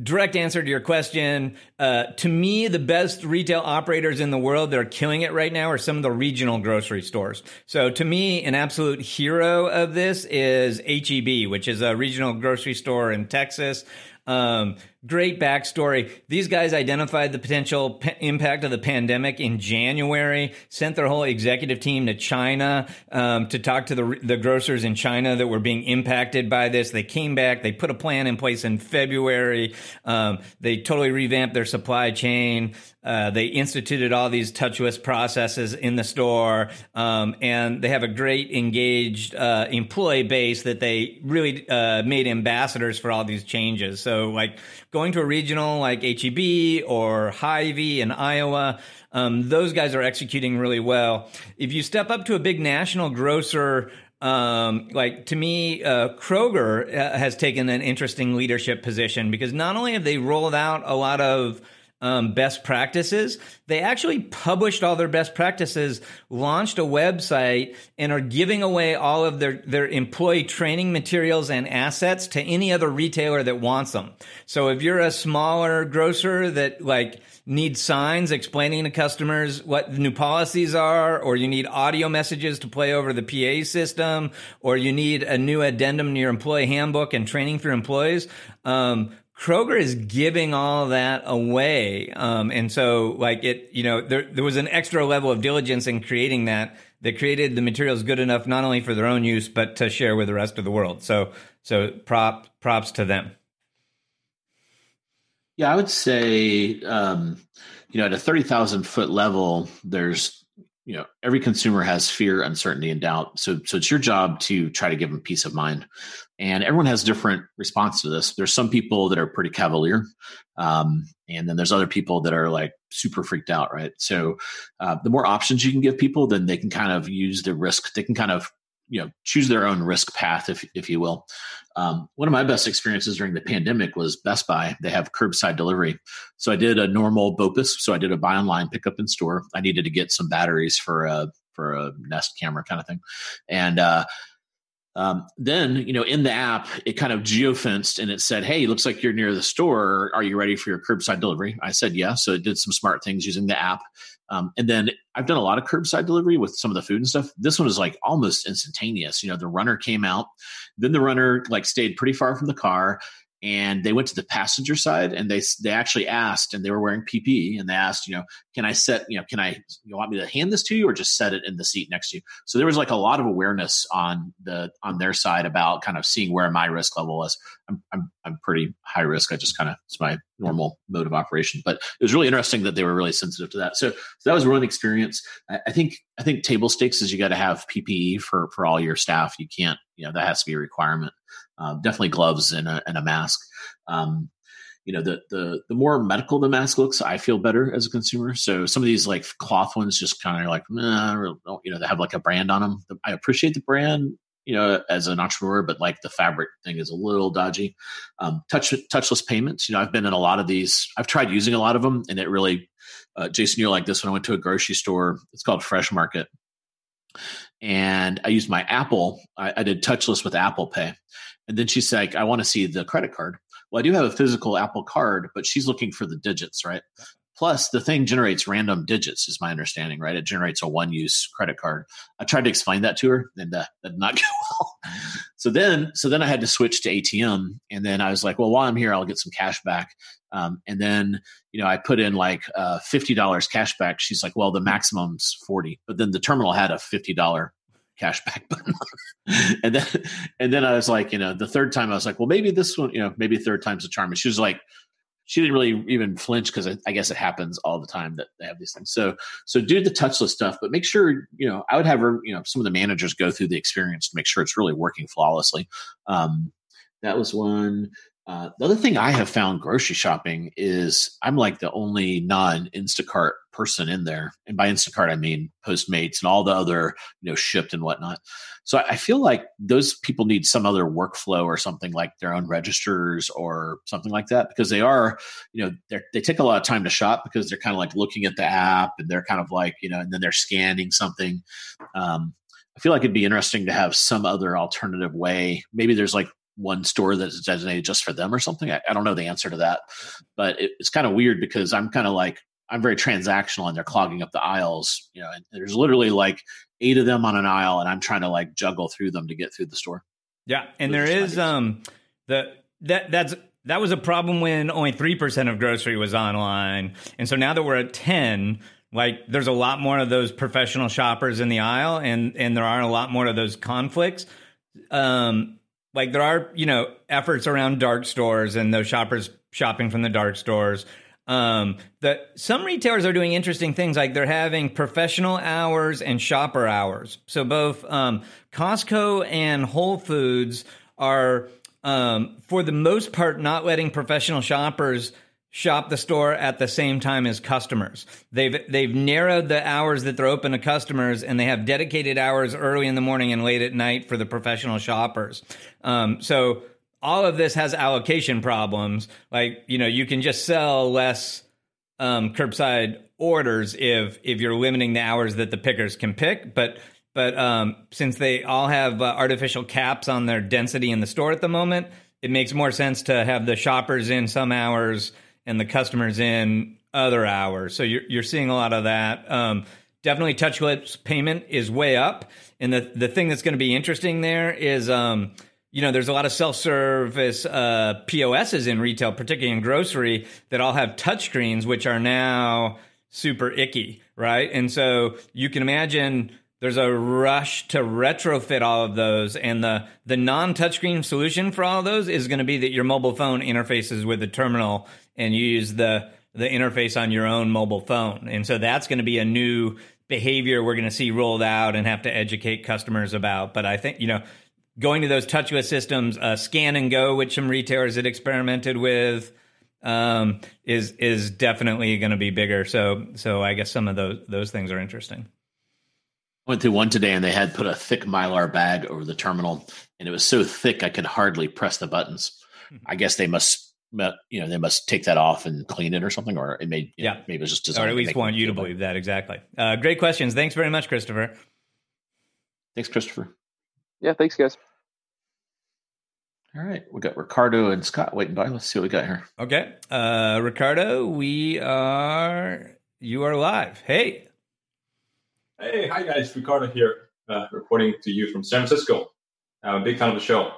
direct answer to your question uh, to me the best retail operators in the world that are killing it right now are some of the regional grocery stores so to me an absolute hero of this is HEB which is a regional grocery store in texas um, great backstory. These guys identified the potential p- impact of the pandemic in January, sent their whole executive team to China um, to talk to the, the grocers in China that were being impacted by this. They came back, they put a plan in place in February. Um, they totally revamped their supply chain. Uh, they instituted all these touchless processes in the store, um, and they have a great engaged uh, employee base that they really uh, made ambassadors for all these changes. So, like going to a regional like HEB or Hy-Vee in Iowa, um, those guys are executing really well. If you step up to a big national grocer, um, like to me, uh, Kroger uh, has taken an interesting leadership position because not only have they rolled out a lot of um, best practices. They actually published all their best practices, launched a website, and are giving away all of their, their employee training materials and assets to any other retailer that wants them. So if you're a smaller grocer that like needs signs explaining to customers what the new policies are, or you need audio messages to play over the PA system, or you need a new addendum to your employee handbook and training for employees, um, Kroger is giving all that away. Um, and so like it, you know, there, there was an extra level of diligence in creating that that created the materials good enough, not only for their own use, but to share with the rest of the world. So, so prop, props to them. Yeah, I would say, um, you know, at a 30,000 foot level, there's you know every consumer has fear uncertainty and doubt so so it's your job to try to give them peace of mind and everyone has different response to this. There's some people that are pretty cavalier um, and then there's other people that are like super freaked out right? So uh, the more options you can give people then they can kind of use the risk they can kind of you know choose their own risk path if if you will. Um, one of my best experiences during the pandemic was best buy. They have curbside delivery. So i did a normal BOPIS so i did a buy online pick up in store. I needed to get some batteries for a for a nest camera kind of thing. And uh, um, then, you know, in the app, it kind of geofenced and it said, Hey, looks like you're near the store. Are you ready for your curbside delivery? I said, Yeah. So it did some smart things using the app. Um, and then I've done a lot of curbside delivery with some of the food and stuff. This one was like almost instantaneous. You know, the runner came out, then the runner like stayed pretty far from the car and they went to the passenger side and they they actually asked and they were wearing PPE and they asked you know can I set you know can I you want me to hand this to you or just set it in the seat next to you? So there was like a lot of awareness on the on their side about kind of seeing where my risk level was. I'm I'm, I'm pretty high risk. I just kind of it's my normal mode of operation. But it was really interesting that they were really sensitive to that. So, so that was one experience. I, I think I think table stakes is you got to have PPE for for all your staff. You can't you know that has to be a requirement uh, definitely gloves and a, and a mask. Um, you know, the the the more medical the mask looks, I feel better as a consumer. So some of these like cloth ones just kind of like, you know, they have like a brand on them. I appreciate the brand you know, as an entrepreneur, but like the fabric thing is a little dodgy. Um, touch touchless payments. You know, I've been in a lot of these. I've tried using a lot of them, and it really, uh, Jason, you're like this when I went to a grocery store. It's called Fresh Market, and I used my Apple. I, I did touchless with Apple Pay, and then she's like, "I want to see the credit card." Well, I do have a physical Apple card, but she's looking for the digits, right? Plus, the thing generates random digits, is my understanding, right? It generates a one use credit card. I tried to explain that to her, and that did not go well. So then, so then I had to switch to ATM, and then I was like, well, while I'm here, I'll get some cash back. Um, and then, you know, I put in like uh, fifty dollars cash back. She's like, well, the maximum's forty, but then the terminal had a fifty dollar cashback button. and then, and then I was like, you know, the third time I was like, well, maybe this one, you know, maybe third time's a charm. And she was like, she didn't really even flinch because I, I, guess it happens all the time that they have these things. So, so do the touchless stuff, but make sure you know. I would have her, you know, some of the managers go through the experience to make sure it's really working flawlessly. Um, that was one. Uh, the other thing I have found grocery shopping is I'm like the only non Instacart person in there, and by Instacart I mean Postmates and all the other you know Shipt and whatnot. So I feel like those people need some other workflow or something like their own registers or something like that because they are you know they they take a lot of time to shop because they're kind of like looking at the app and they're kind of like you know and then they're scanning something. Um, I feel like it'd be interesting to have some other alternative way. Maybe there's like one store that's designated just for them or something. I, I don't know the answer to that, but it, it's kind of weird because I'm kind of like I'm very transactional and they're clogging up the aisles. You know, and there's literally like eight of them on an aisle, and I'm trying to like juggle through them to get through the store. Yeah, and there is um the that that's that was a problem when only three percent of grocery was online, and so now that we're at ten. Like there's a lot more of those professional shoppers in the aisle, and and there are a lot more of those conflicts. Um, like there are you know efforts around dark stores and those shoppers shopping from the dark stores. Um that some retailers are doing interesting things like they're having professional hours and shopper hours. So both um costco and whole foods are um for the most part not letting professional shoppers shop the store at the same time as customers. They've they've narrowed the hours that they're open to customers, and they have dedicated hours early in the morning and late at night for the professional shoppers. Um, so all of this has allocation problems. Like you know, you can just sell less um, curbside orders if if you're limiting the hours that the pickers can pick, but. But um, since they all have uh, artificial caps on their density in the store at the moment, it makes more sense to have the shoppers in some hours and the customers in other hours. So you're you're seeing a lot of that. Um, definitely touchless payment is way up, and the the thing that's going to be interesting there is. Um, you know, there's a lot of self-service uh, POSs in retail, particularly in grocery, that all have touchscreens, which are now super icky, right? And so you can imagine there's a rush to retrofit all of those, and the the non touchscreen solution for all of those is going to be that your mobile phone interfaces with the terminal and you use the the interface on your own mobile phone. And so that's going to be a new behavior we're going to see rolled out and have to educate customers about. But I think, you know, going to those touchless systems, uh, scan and go, which some retailers had experimented with, um, is is definitely going to be bigger. So so I guess some of those those things are interesting. I went through one today and they had put a thick mylar bag over the terminal and it was so thick I could hardly press the buttons. Hmm. I guess they must you know they must take that off and clean it or something or it may yeah know, maybe it was just designed or at least want you to believe that exactly. Uh, great questions. Thanks very much christopher. Thanks christopher. Yeah thanks guys. All right we got ricardo and scott waiting by. Let's see what we got here. Okay uh, ricardo we are you are live. Hey. Hey hi guys. Ricardo here uh, reporting to you from san francisco. I'm a big fan of the show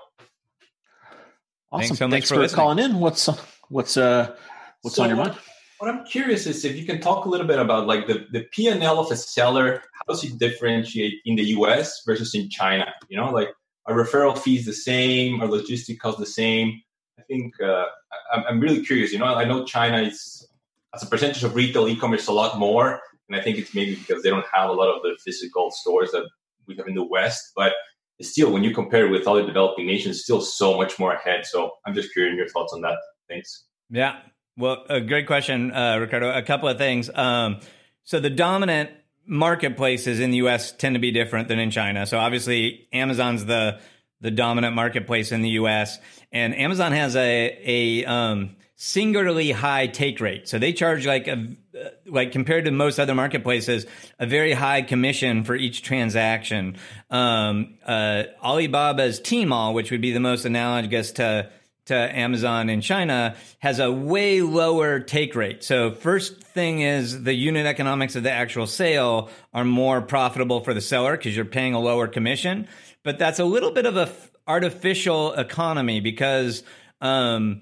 Awesome. Thanks, so Thanks for, for calling in. What's what's uh what's so on your mind? What I'm curious is if you can talk a little bit about like the the P and L of a seller. How does it differentiate in the U.S. versus in China? You know, like are referral fees the same? Are logistic costs the same? I think uh, I'm, I'm really curious. You know, I know China is as a percentage of retail e-commerce a lot more, and I think it's maybe because they don't have a lot of the physical stores that we have in the West. But still, when you compare with other developing nations, still so much more ahead. So I'm just curious your thoughts on that. Thanks. Yeah. Well, a great question, uh, Ricardo. A couple of things. Um, so the dominant marketplaces in the US tend to be different than in China. So obviously Amazon's the the dominant marketplace in the US and Amazon has a a um, singularly high take rate. So they charge like a like compared to most other marketplaces, a very high commission for each transaction. Um, uh, Alibaba's Tmall, which would be the most analogous to to Amazon in China has a way lower take rate. So first thing is the unit economics of the actual sale are more profitable for the seller because you're paying a lower commission. But that's a little bit of a f- artificial economy because um,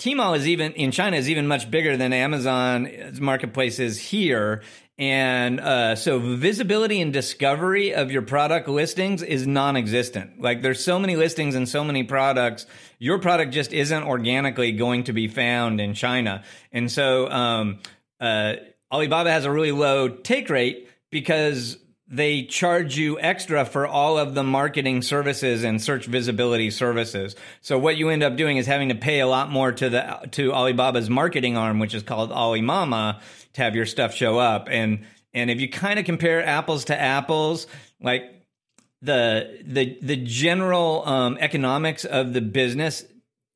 Tmall is even in China is even much bigger than Amazon's marketplace is here. And uh, so visibility and discovery of your product listings is non-existent. Like there's so many listings and so many products, your product just isn't organically going to be found in China. And so um, uh, Alibaba has a really low take rate because they charge you extra for all of the marketing services and search visibility services. So what you end up doing is having to pay a lot more to the to Alibaba's marketing arm, which is called Alimama, to have your stuff show up. And and if you kind of compare apples to apples, like the the the general um, economics of the business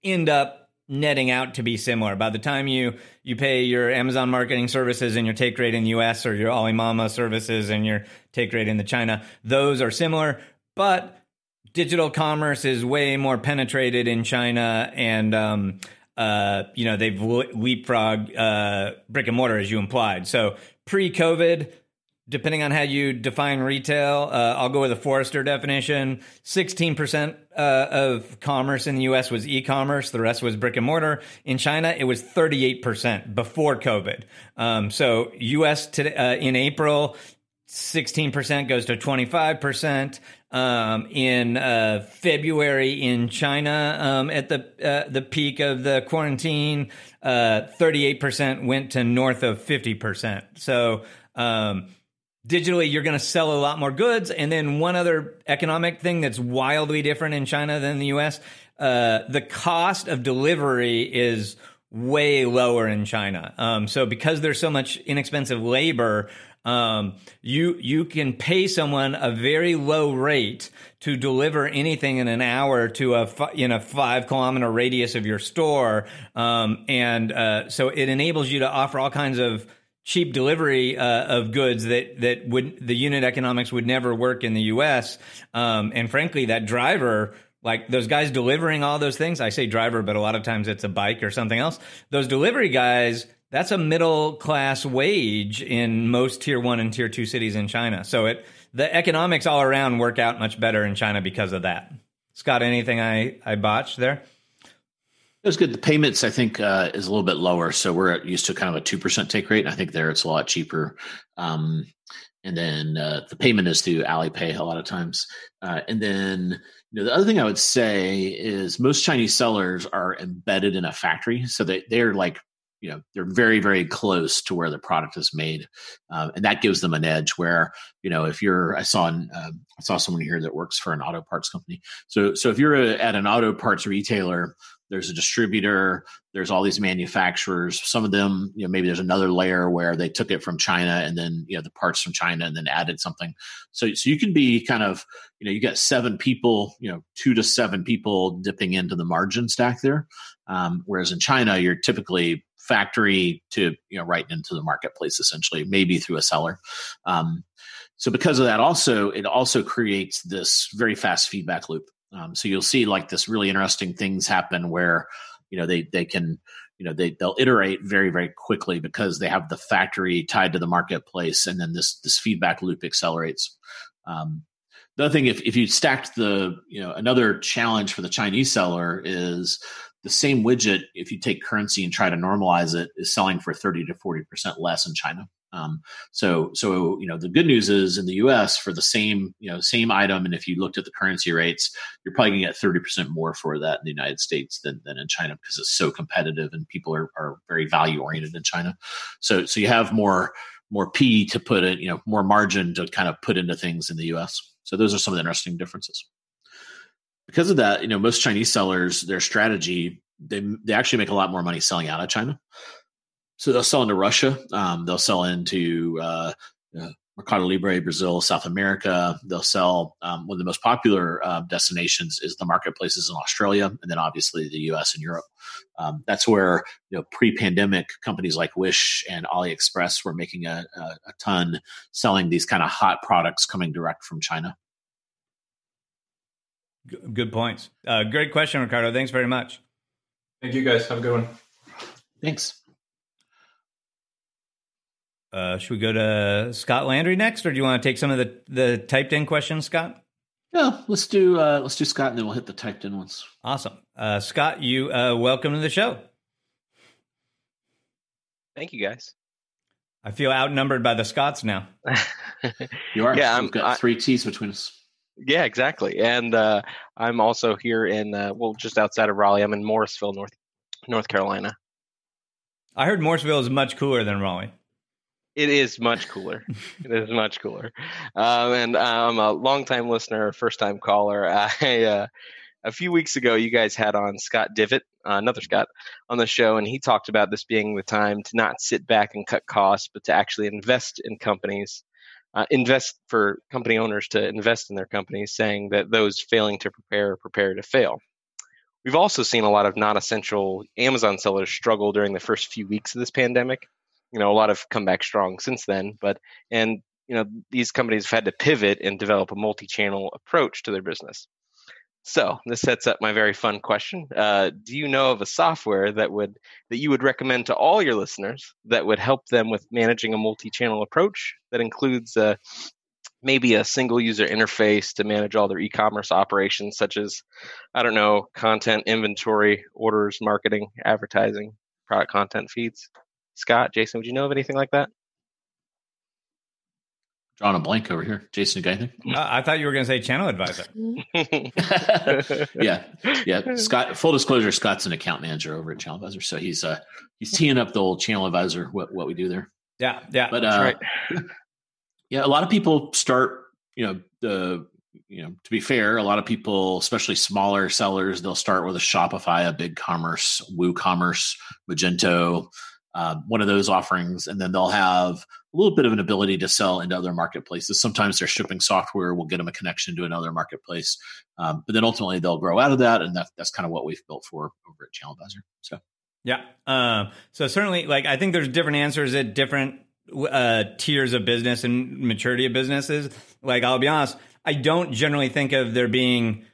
end up netting out to be similar. By the time you you pay your Amazon marketing services and your take rate in the US or your Alimama services and your take rate in the China, those are similar, but digital commerce is way more penetrated in China and um, uh, you know they've leapfrogged uh, brick and mortar as you implied. So pre-COVID, depending on how you define retail, uh, I'll go with the Forrester definition. 16% uh, of commerce in the US was e commerce, the rest was brick and mortar. In China, it was 38% before COVID. Um, so, US today, uh, in April, 16% goes to 25%. Um, in uh, February in China, um, at the uh, the peak of the quarantine, uh, 38% went to north of 50%. So, um, digitally you're going to sell a lot more goods. And then one other economic thing that's wildly different in china than the us uh, the cost of delivery is way lower in china. Um, so because there's so much inexpensive labor um, you you can pay someone a very low rate to deliver anything in an hour to a in a five kilometer radius of your store, um, and uh, so it enables you to offer all kinds of cheap delivery uh, of goods that that would the unit economics would never work in the U.S. Um, and frankly, that driver. Like those guys delivering all those things, I say driver, but a lot of times it's a bike or something else. Those delivery guys, that's a middle class wage in most tier one and tier two cities in China. So it the economics all around work out much better in China because of that. Scot, anything I, I botched there? It was good. The payments, I think, uh, is a little bit lower. So we're used to kind of a two percent take rate. And I think there it's a lot cheaper. Um, and then uh, the payment is through Alipay a lot of times. Uh, and then you know the other thing I would say is most Chinese sellers are embedded in a factory, so they they're like you know they're very very close to where the product is made, um, and that gives them an edge. Where you know if you're I saw an, uh, I saw someone here that works for an auto parts company. So so if you're a, at an auto parts retailer there's a distributor there's all these manufacturers. Some of them you know maybe there's another layer where they took it from china and then you know the parts from china and then added something. So so you can be kind of you know you got seven people you know two to seven people dipping into the margin stack there. Um, whereas in china you're typically factory to you know right into the marketplace essentially maybe through a seller. Um, so because of that also it also creates this very fast feedback loop um, so you'll see like this really interesting things happen where you know they they can you know they they'll iterate very very quickly because they have the factory tied to the marketplace, and then this this feedback loop accelerates. Um, the other thing, if if you stacked the you know another challenge for the Chinese seller is the same widget if you take currency and try to normalize it is selling for 30 to 40 percent less in china um, so, so you know, the good news is in the U.S. for the same you know same item, and if you looked at the currency rates, you're probably going to get thirty percent more for that in the United States than, than in China because it's so competitive and people are, are very value oriented in China. So, so you have more more P to put it, you know, more margin to kind of put into things in the U.S. So those are some of the interesting differences. Because of that, you know, most Chinese sellers, their strategy, they they actually make a lot more money selling out of China. So they'll sell into Russia. Um, they'll sell into uh, uh, Mercado Libre, Brazil, South America. They'll sell um, one of the most popular uh, destinations is the marketplaces in Australia, and then obviously the U.S. and Europe. Um, that's where you know pre-pandemic companies like Wish and AliExpress were making a, a, a ton, selling these kind of hot products coming direct from China. Good points. Uh, great question, Ricardo. Thanks very much. Thank you, guys. Have a good one. Thanks. Uh, should we go to Scott Landry next, or do you want to take some of the, the typed in questions, Scot? Yeah, let's do uh, let's do Scott, and then we'll hit the typed in ones. Awesome, uh, Scott. You uh, welcome to the show. Thank you, guys. I feel outnumbered by the Scots now. you are. Yeah, we've got I, three T's between us. Yeah, exactly. And uh, I'm also here in uh, well, just outside of Raleigh. I'm in Morrisville, North North Carolina. I heard Morrisville is much cooler than Raleigh. It is much cooler. it is much cooler. Um, and I'm a longtime listener, first time caller. I, uh, a few weeks ago, you guys had on Scott Divot, uh, another Scott, on the show, and he talked about this being the time to not sit back and cut costs, but to actually invest in companies, uh, invest for company owners to invest in their companies, saying that those failing to prepare prepare to fail. We've also seen a lot of non essential Amazon sellers struggle during the first few weeks of this pandemic you know a lot have come back strong since then but and you know these companies have had to pivot and develop a multi-channel approach to their business so this sets up my very fun question uh, do you know of a software that would that you would recommend to all your listeners that would help them with managing a multi-channel approach that includes uh, maybe a single user interface to manage all their e-commerce operations such as i don't know content inventory orders marketing advertising product content feeds Scot, Jason, would you know of anything like that? Drawing a blank over here. Jason, you got anything? Uh, I thought you were going to say ChannelAdvisor. yeah, yeah. Scott. Full disclosure: Scott's an account manager over at ChannelAdvisor, so he's uh he's teeing up the old ChannelAdvisor what what we do there. Yeah, yeah. But uh, right. yeah, a lot of people start. You know the you know to be fair, a lot of people, especially smaller sellers, they'll start with a Shopify, a Big BigCommerce, WooCommerce, Magento uh, one of those offerings, and then they'll have a little bit of an ability to sell into other marketplaces. Sometimes their shipping software will get them a connection to another marketplace, um, but then ultimately they'll grow out of that, and that, that's kind of what we've built for over at ChannelAdvisor. So, yeah, um, so certainly, like I think there's different answers at different uh, tiers of business and maturity of businesses. Like I'll be honest, I don't generally think of there being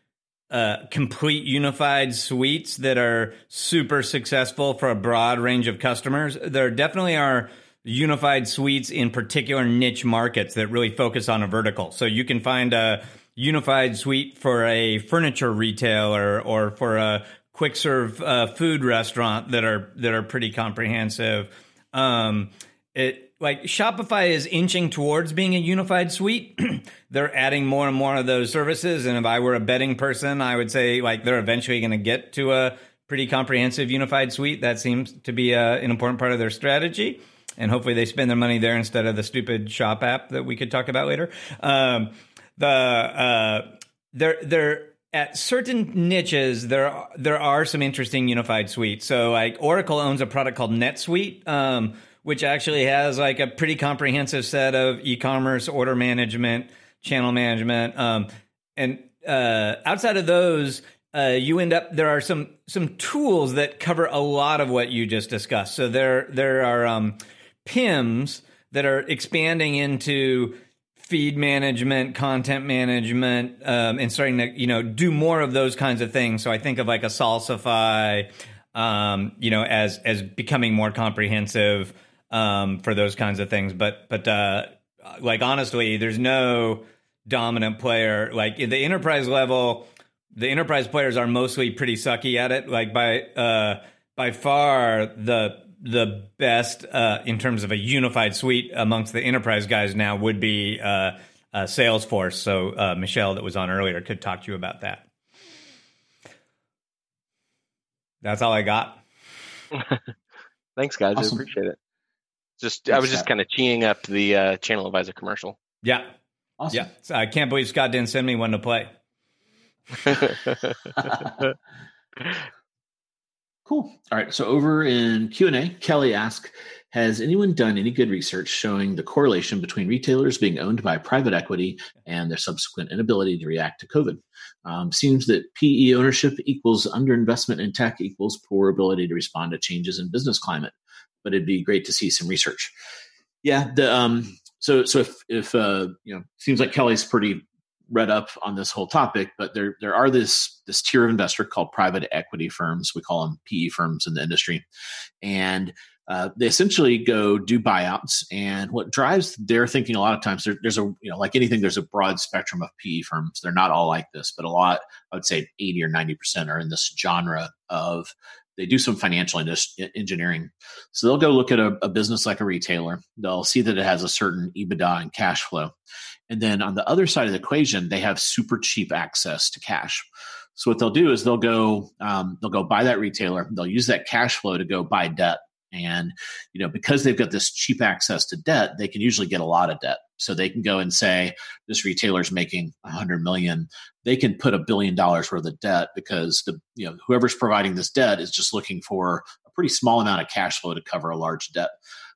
uh, complete unified suites that are super successful for a broad range of customers. There definitely are unified suites in particular niche markets that really focus on a vertical. So you can find a unified suite for a furniture retailer or for a quick serve uh, food restaurant that are that are pretty comprehensive. Um, it like Shopify is inching towards being a unified suite. they're adding more and more of those services. And if I were a betting person, I would say like they're eventually going to get to a pretty comprehensive unified suite. That seems to be uh, an important part of their strategy. And hopefully they spend their money there instead of the stupid shop app that we could talk about later. Um, the uh, they're they're at certain niches there there are some interesting unified suites. So like Oracle owns a product called NetSuite. Um, which actually has like a pretty comprehensive set of e-commerce order management, channel management, um, and uh, outside of those, uh, you end up there are some some tools that cover a lot of what you just discussed. So there there are um, PIMS that are expanding into feed management, content management, um, and starting to you know do more of those kinds of things. So I think of like a Salsify, um, you know, as as becoming more comprehensive um, for those kinds of things. But but uh, like honestly, there's no dominant player like the enterprise level. The enterprise players are mostly pretty sucky at it. Like by uh, by far the the best uh, in terms of a unified suite amongst the enterprise guys now would be uh, uh, Salesforce. So uh, Michelle, that was on earlier, could talk to you about that. That's all I got. Thanks, guys. Awesome. I appreciate it. Just Thanks, I was just kind of teeing up the uh, ChannelAdvisor commercial. Yeah, awesome. Yeah, so I can't believe Scott didn't send me one to play. cool. All right. So over in Q and A, Kelly asked, Has anyone done any good research showing the correlation between retailers being owned by private equity and their subsequent inability to react to COVID? Um, seems that PE ownership equals underinvestment in tech equals poor ability to respond to changes in business climate. But it'd be great to see some research. Yeah, the um, so so if if uh, you know, seems like Kelly's pretty read up on this whole topic, but there there are this this tier of investor called private equity firms. We call them PE firms in the industry, and uh, they essentially go do buyouts. And what drives their thinking a lot of times there, there's a you know like anything there's a broad spectrum of PE firms. They're not all like this, but a lot I would say eighty or ninety percent are in this genre of they do some financial engineering. So they'll go look at a, a, business like a retailer. They'll see that it has a certain EBITDA and cash flow. And then on the other side of the equation, they have super cheap access to cash. So what they'll do is they'll go um, they'll go buy that retailer. They'll use that cash flow to go buy debt. And you know because they've got this cheap access to debt, they can usually get a lot of debt. So they can go and say this retailer's making a 100 million. They can put a billion dollars worth of debt because the you know whoever's providing this debt is just looking for a pretty small amount of cash flow to cover a large debt.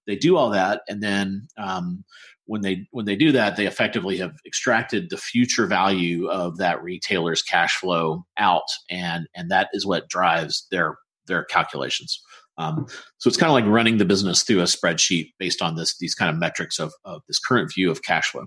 They do all that, and then um, when they when they do that, they effectively have extracted the future value of that retailer's cash flow out, and and that is what drives their their calculations. Um, so it's kind of like running the business through a spreadsheet based on this these kind of metrics of, of this current view of cash flow.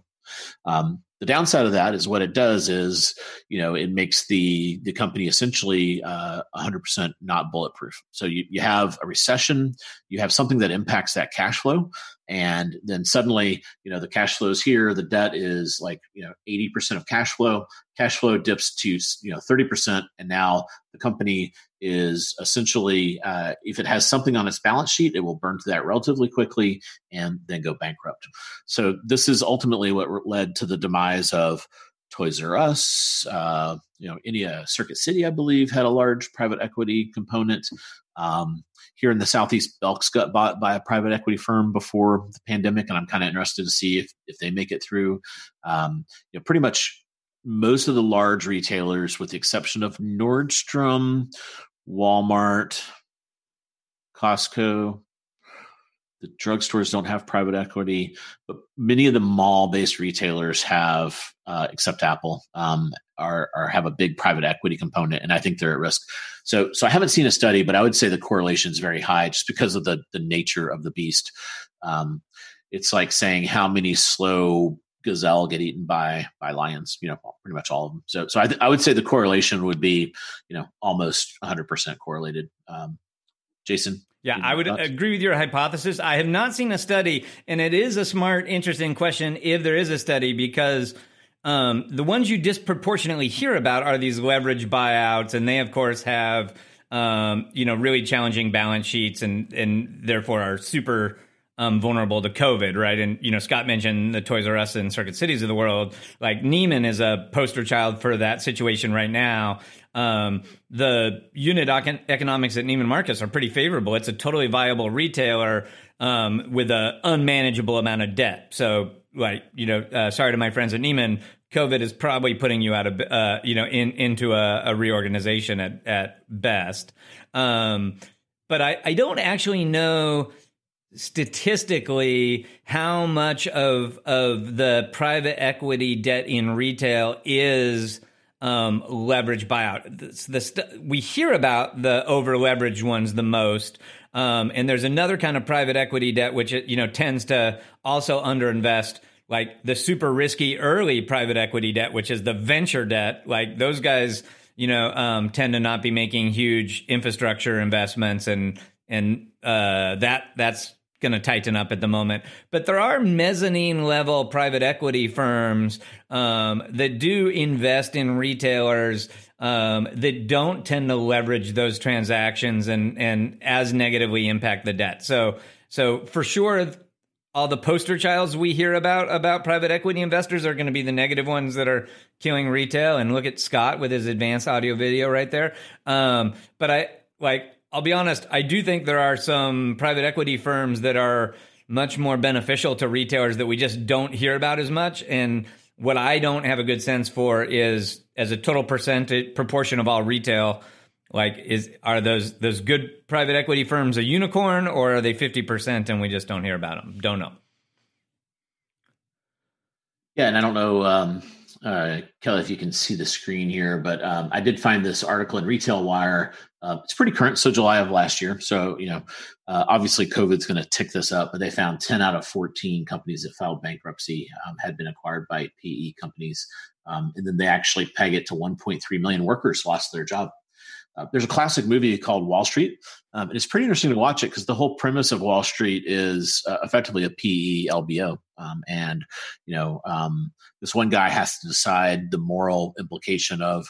Um, the downside of that is what it does is, you know, it makes the the company essentially uh, 100% not bulletproof. So you, you have a recession, you have something that impacts that cash flow, and then suddenly, you know, the cash flow is here, the debt is like, you know, 80% of cash flow. Cash flow dips to, you know, 30%, and now the company is essentially, uh, if it has something on its balance sheet, it will burn to that relatively quickly and then go bankrupt. So this is ultimately what led to the demise of Toys R Us. Uh, you know, India Circuit City, I believe, had a large private equity component. Um, here in the southeast, Belk's got bought by a private equity firm before the pandemic, and I'm kind of interested to see if if they make it through. Um, you know, pretty much most of the large retailers, with the exception of Nordstrom, Walmart, Costco, the drugstores don't have private equity, but many of the mall-based retailers have, uh, except Apple, um, are, are have a big private equity component, and I think they're at risk. So, so I haven't seen a study, but I would say the correlation is very high just because of the the nature of the beast. Um, it's like saying how many slow gazelle get eaten by by lions. You know, pretty much all of them. So, so I, th- I would say the correlation would be, you know, almost 100 percent correlated. Um, Jason, yeah, I would agree with your hypothesis. I have not seen a study, and it is a smart, interesting question if there is a study, because um, the ones you disproportionately hear about are these leverage buyouts, and they, of course, have um, you know really challenging balance sheets, and and therefore are super um, vulnerable to COVID, right? And you know, Scot mentioned the Toys R Us and Circuit Cities of the world. Like Neiman is a poster child for that situation right now. Um, the unit economics at Neiman Marcus are pretty favorable. It's a totally viable retailer um, with an unmanageable amount of debt. So, like you know, uh, sorry to my friends at Neiman, COVID is probably putting you out of uh, you know in into a, a reorganization at at best. Um, but I, I don't actually know statistically how much of of the private equity debt in retail is um, leverage buyout. St- we hear about the over leveraged ones the most, um, and there's another kind of private equity debt which you know tends to also underinvest. Like the super risky early private equity debt, which is the venture debt, like those guys, you know, um, tend to not be making huge infrastructure investments, and and uh, that that's going to tighten up at the moment. But there are mezzanine level private equity firms um, that do invest in retailers um, that don't tend to leverage those transactions and and as negatively impact the debt. So so for sure. All the poster childs we hear about about private equity investors are going to be the negative ones that are killing retail. And look at Scot with his advanced audio video right there. Um, but I like I'll be honest, I do think there are some private equity firms that are much more beneficial to retailers that we just don't hear about as much. And what I don't have a good sense for is as a total percentage proportion of all retail, Like, is are those those good private equity firms a unicorn, or are they fifty percent and we just don't hear about them? Don't know. Yeah, and I don't know, um, uh, Kelly, if you can see the screen here, but um, I did find this article in Retail Wire. Uh, it's pretty current, so July of last year. So you know, uh, obviously COVID's going to tick this up, but they found 10 out of 14 companies that filed bankruptcy um, had been acquired by PE companies, um, and then they actually peg it to 1.3 million workers lost their job. Uh, there's a classic movie called Wall Street, um, and it's pretty interesting to watch it because the whole premise of Wall Street is uh, effectively a PE LBO, um, and you know um, this one guy has to decide the moral implication of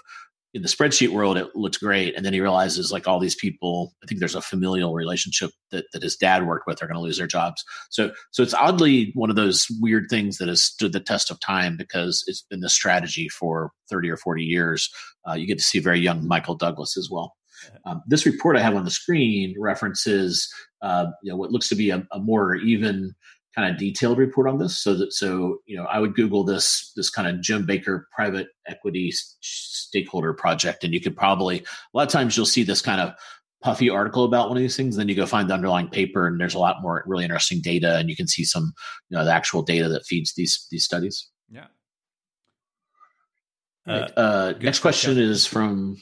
in the spreadsheet world it looks great. And then he realizes like all these people i think there's a familial relationship that, that his dad worked with are going to lose their jobs. So so it's oddly one of those weird things that has stood the test of time because it's been the strategy for 30 or 40 years. Uh, you get to see very young michael douglas as well. Um, this report i have on the screen references uh, you know what looks to be a, a more even kind of detailed report on this. So that so you know, I would Google this this kind of Jim Baker private equity stakeholder project, and you could probably a lot of times you'll see this kind of puffy article about one of these things. Then you go find the underlying paper, and there's a lot more really interesting data, and you can see some you know the actual data that feeds these these studies. Yeah. Right. Uh, uh next question is from.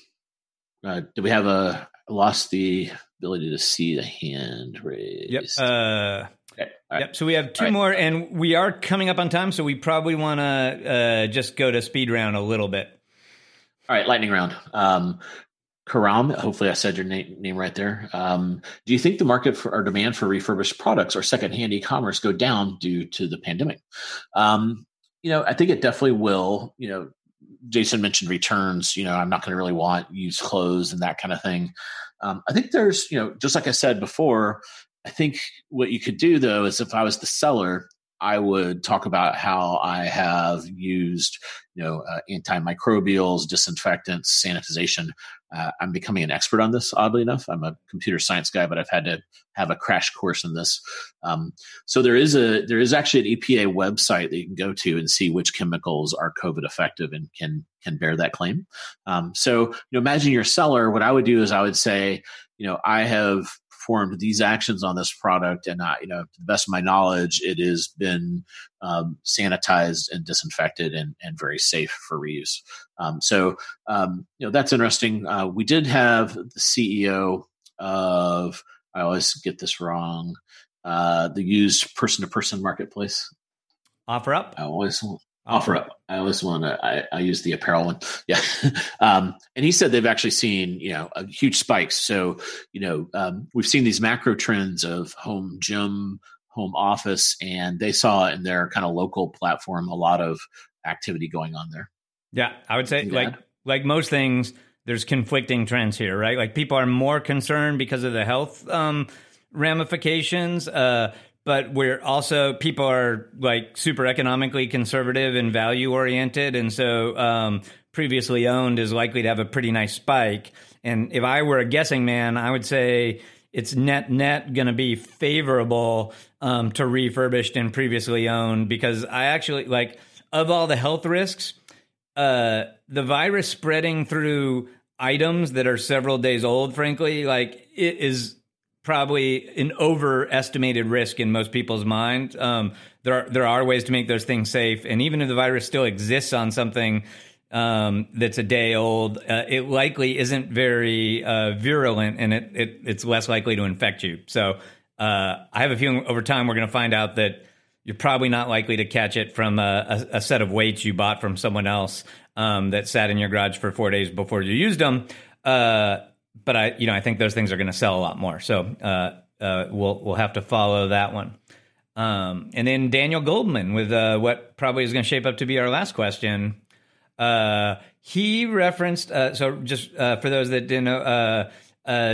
Uh, do we have a lost the ability to see the hand raised? Yep. Okay. Yep. So we have two more, and we are coming up on time, so we probably want to uh, just go to speed round a little bit. All right, lightning round. Um, Karam, hopefully I said your name, name right there. Um, do you think the market for or demand for refurbished products or secondhand e-commerce go down due to the pandemic? Um, you know, I think it definitely will. You know, Jason mentioned returns. You know, I'm not going to really want used clothes and that kind of thing. Um, I think there's, you know, just like I said before, I think what you could do though is if I was the seller, I would talk about how I have used, you know, uh, antimicrobials, disinfectants, sanitization. Uh, I'm becoming an expert on this. Oddly enough, I'm a computer science guy, but I've had to have a crash course in this. Um, so there is a there is actually an EPA website that you can go to and see which chemicals are COVID effective and can can bear that claim. Um, so you know, imagine your seller. What I would do is I would say, you know, I have performed these actions on this product, and I, you know, to the best of my knowledge, it has been um, sanitized and disinfected and, and very safe for reuse. Um, so, um, you know, that's interesting. Uh, we did have the CEO of, I always get this wrong, uh, the used person to person marketplace. OfferUp. I always OfferUp. I always want to. I, I use the apparel one. Yeah, um, and he said they've actually seen you know a huge spikes. So you know um, we've seen these macro trends of home gym, home office, and they saw in their kind of local platform a lot of activity going on there. Yeah, I would say like like most things, there's conflicting trends here, right? Like people are more concerned because of the health um, ramifications. Uh, but we're also people are like super economically conservative and value oriented, and so um, previously owned is likely to have a pretty nice spike. And if I were a guessing man, I would say it's net net going to be favorable um, to refurbished and previously owned because I actually like of all the health risks, uh, the virus spreading through items that are several days old, frankly, like it is probably an overestimated risk in most people's mind. Um, there are there are ways to make those things safe, and even if the virus still exists on something um, that's a day old, uh, it likely isn't very uh, virulent, and it, it, it's less likely to infect you. So uh, I have a feeling over time we're going to find out that you're probably not likely to catch it from a, a, a set of weights you bought from someone else um, that sat in your garage for four days before you used them. But I, you know, I think those things are going to sell a lot more. So uh, uh, we'll we'll have to follow that one. Um, and then Daniel Goldman with uh, what probably is going to shape up to be our last question. Uh, he referenced uh, so just uh, for those that didn't know.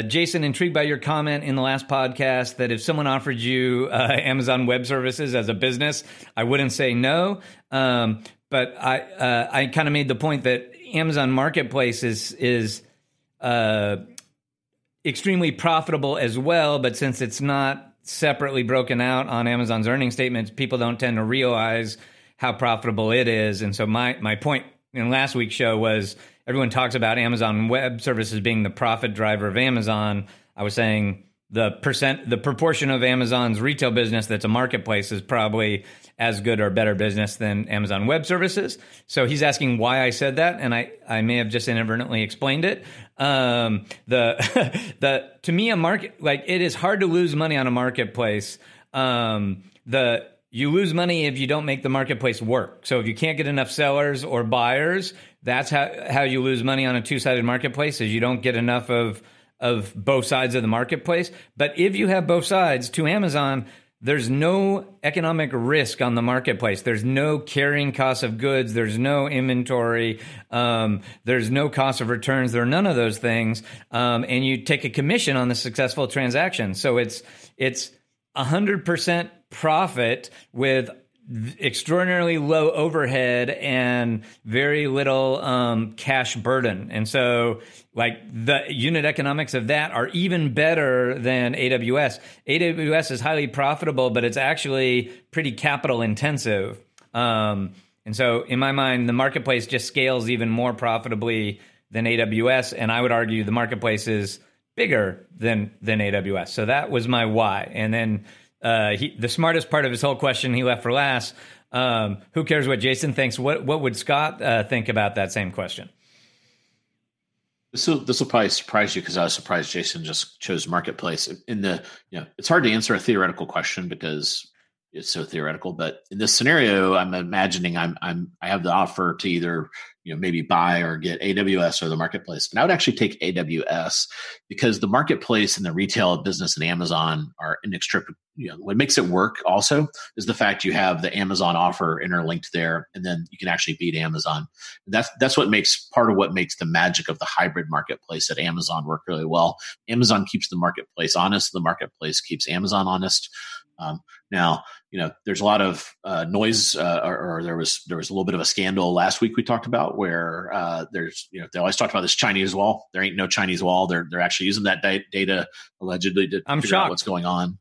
Jason, intrigued by your comment in the last podcast that if someone offered you Amazon Web Services as a business, I wouldn't say no. Um, but I I kind of made the point that Amazon Marketplace is is uh, extremely profitable as well. But since it's not separately broken out on Amazon's earnings statements, people don't tend to realize how profitable it is. And so my my point in last week's show was everyone talks about Amazon Web Services being the profit driver of Amazon. I was saying the percent, the proportion of Amazon's retail business that's a marketplace is probably as good or better business than Amazon Web Services. So he's asking why I said that, and I, I may have just inadvertently explained it. Um, the the to me a market like it is hard to lose money on a marketplace. Um, the you lose money if you don't make the marketplace work. So if you can't get enough sellers or buyers, that's how how you lose money on a two sided marketplace. Is you don't get enough of of both sides of the marketplace. But if you have both sides to Amazon, there's no economic risk on the marketplace. There's no carrying cost of goods. There's no inventory. Um, there's no cost of returns. There are none of those things. Um, and you take a commission on the successful transaction. So it's it's hundred percent profit with extraordinarily low overhead and very little um, cash burden. And so, like the unit economics of that are even better than AWS. AWS is highly profitable, but it's actually pretty capital intensive. Um, and so, in my mind, the marketplace just scales even more profitably than AWS. And I would argue the marketplace is bigger than than AWS. So that was my why. And then uh, he, the smartest part of his whole question he left for last. Um, who cares what Jason thinks? What what would Scot uh, think about that same question? This will this will probably surprise you because I was surprised Jason just chose marketplace. In the you know, it's hard to answer a theoretical question because it's so theoretical. But in this scenario, I'm imagining I'm I'm I have the offer to either you know maybe buy or get AWS or the marketplace. And I would actually take AWS because the marketplace and the retail business and Amazon are inextricably you know what makes it work also is the fact you have the Amazon offer interlinked there and then you can actually beat Amazon. That's that's what makes part of what makes the magic of the hybrid marketplace at Amazon work really well. Amazon keeps the marketplace honest, the marketplace keeps Amazon honest. Um, now, you know, there's a lot of uh, noise, uh, or, or, there was there was a little bit of a scandal last week we talked about where uh, there's you know they always talked about this Chinese wall. There ain't no Chinese wall. They're they're actually using that da- data allegedly to I'm figure shocked. out what's going on.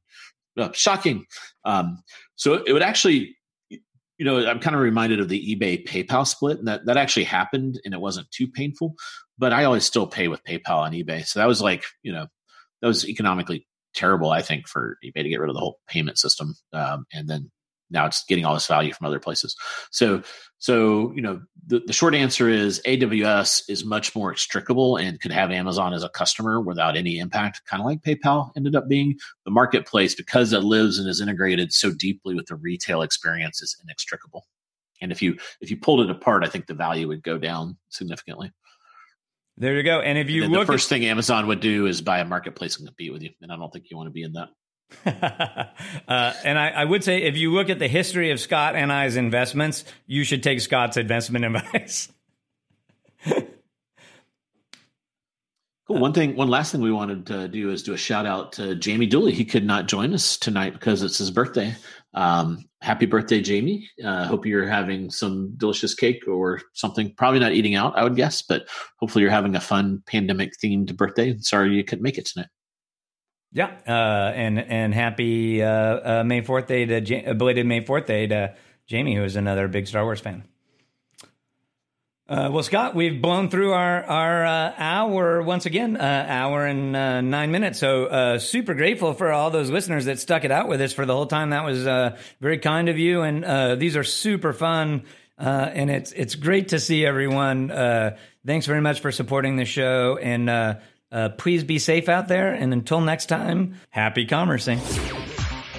Uh, shocking. Um, so it would actually, you know, I'm kind of reminded of the eBay PayPal split, and that that actually happened, and it wasn't too painful. But I always still pay with PayPal on eBay, so that was like you know that was economically terrible, I think, for eBay to get rid of the whole payment system. Um, and then now it's getting all this value from other places. So, so you know, the, the short answer is AWS is much more extricable and could have Amazon as a customer without any impact, kind of like PayPal ended up being. The marketplace, because it lives and is integrated so deeply with the retail experience, is inextricable. And if you if you pulled it apart, I think the value would go down significantly. There you go. And if you And look the first at, thing Amazon would do is buy a marketplace and compete with you, and I don't think you want to be in that. uh, and I, I, would say if you look at the history of Scot and I's investments, you should take Scot's investment advice. Cool. One thing, one last thing we wanted to do is do a shout out to Jamie Dooley. He could not join us tonight because it's his birthday. Um, happy birthday, Jamie. Uh, hope you're having some delicious cake or something. Probably not eating out, I would guess, but hopefully you're having a fun pandemic themed birthday. Sorry you couldn't make it tonight. Yeah, uh, and and happy uh, uh May Fourth Day to belated May Fourth Day to Jamie, who is another big Star Wars fan. Uh, well, Scot, we've blown through our our uh, hour once again, uh, hour and uh, nine minutes. So uh, super grateful for all those listeners that stuck it out with us for the whole time. That was uh, very kind of you, and these are super fun. and it's it's great to see everyone. thanks very much for supporting the show, and please be safe out there. And until next time, happy commercing.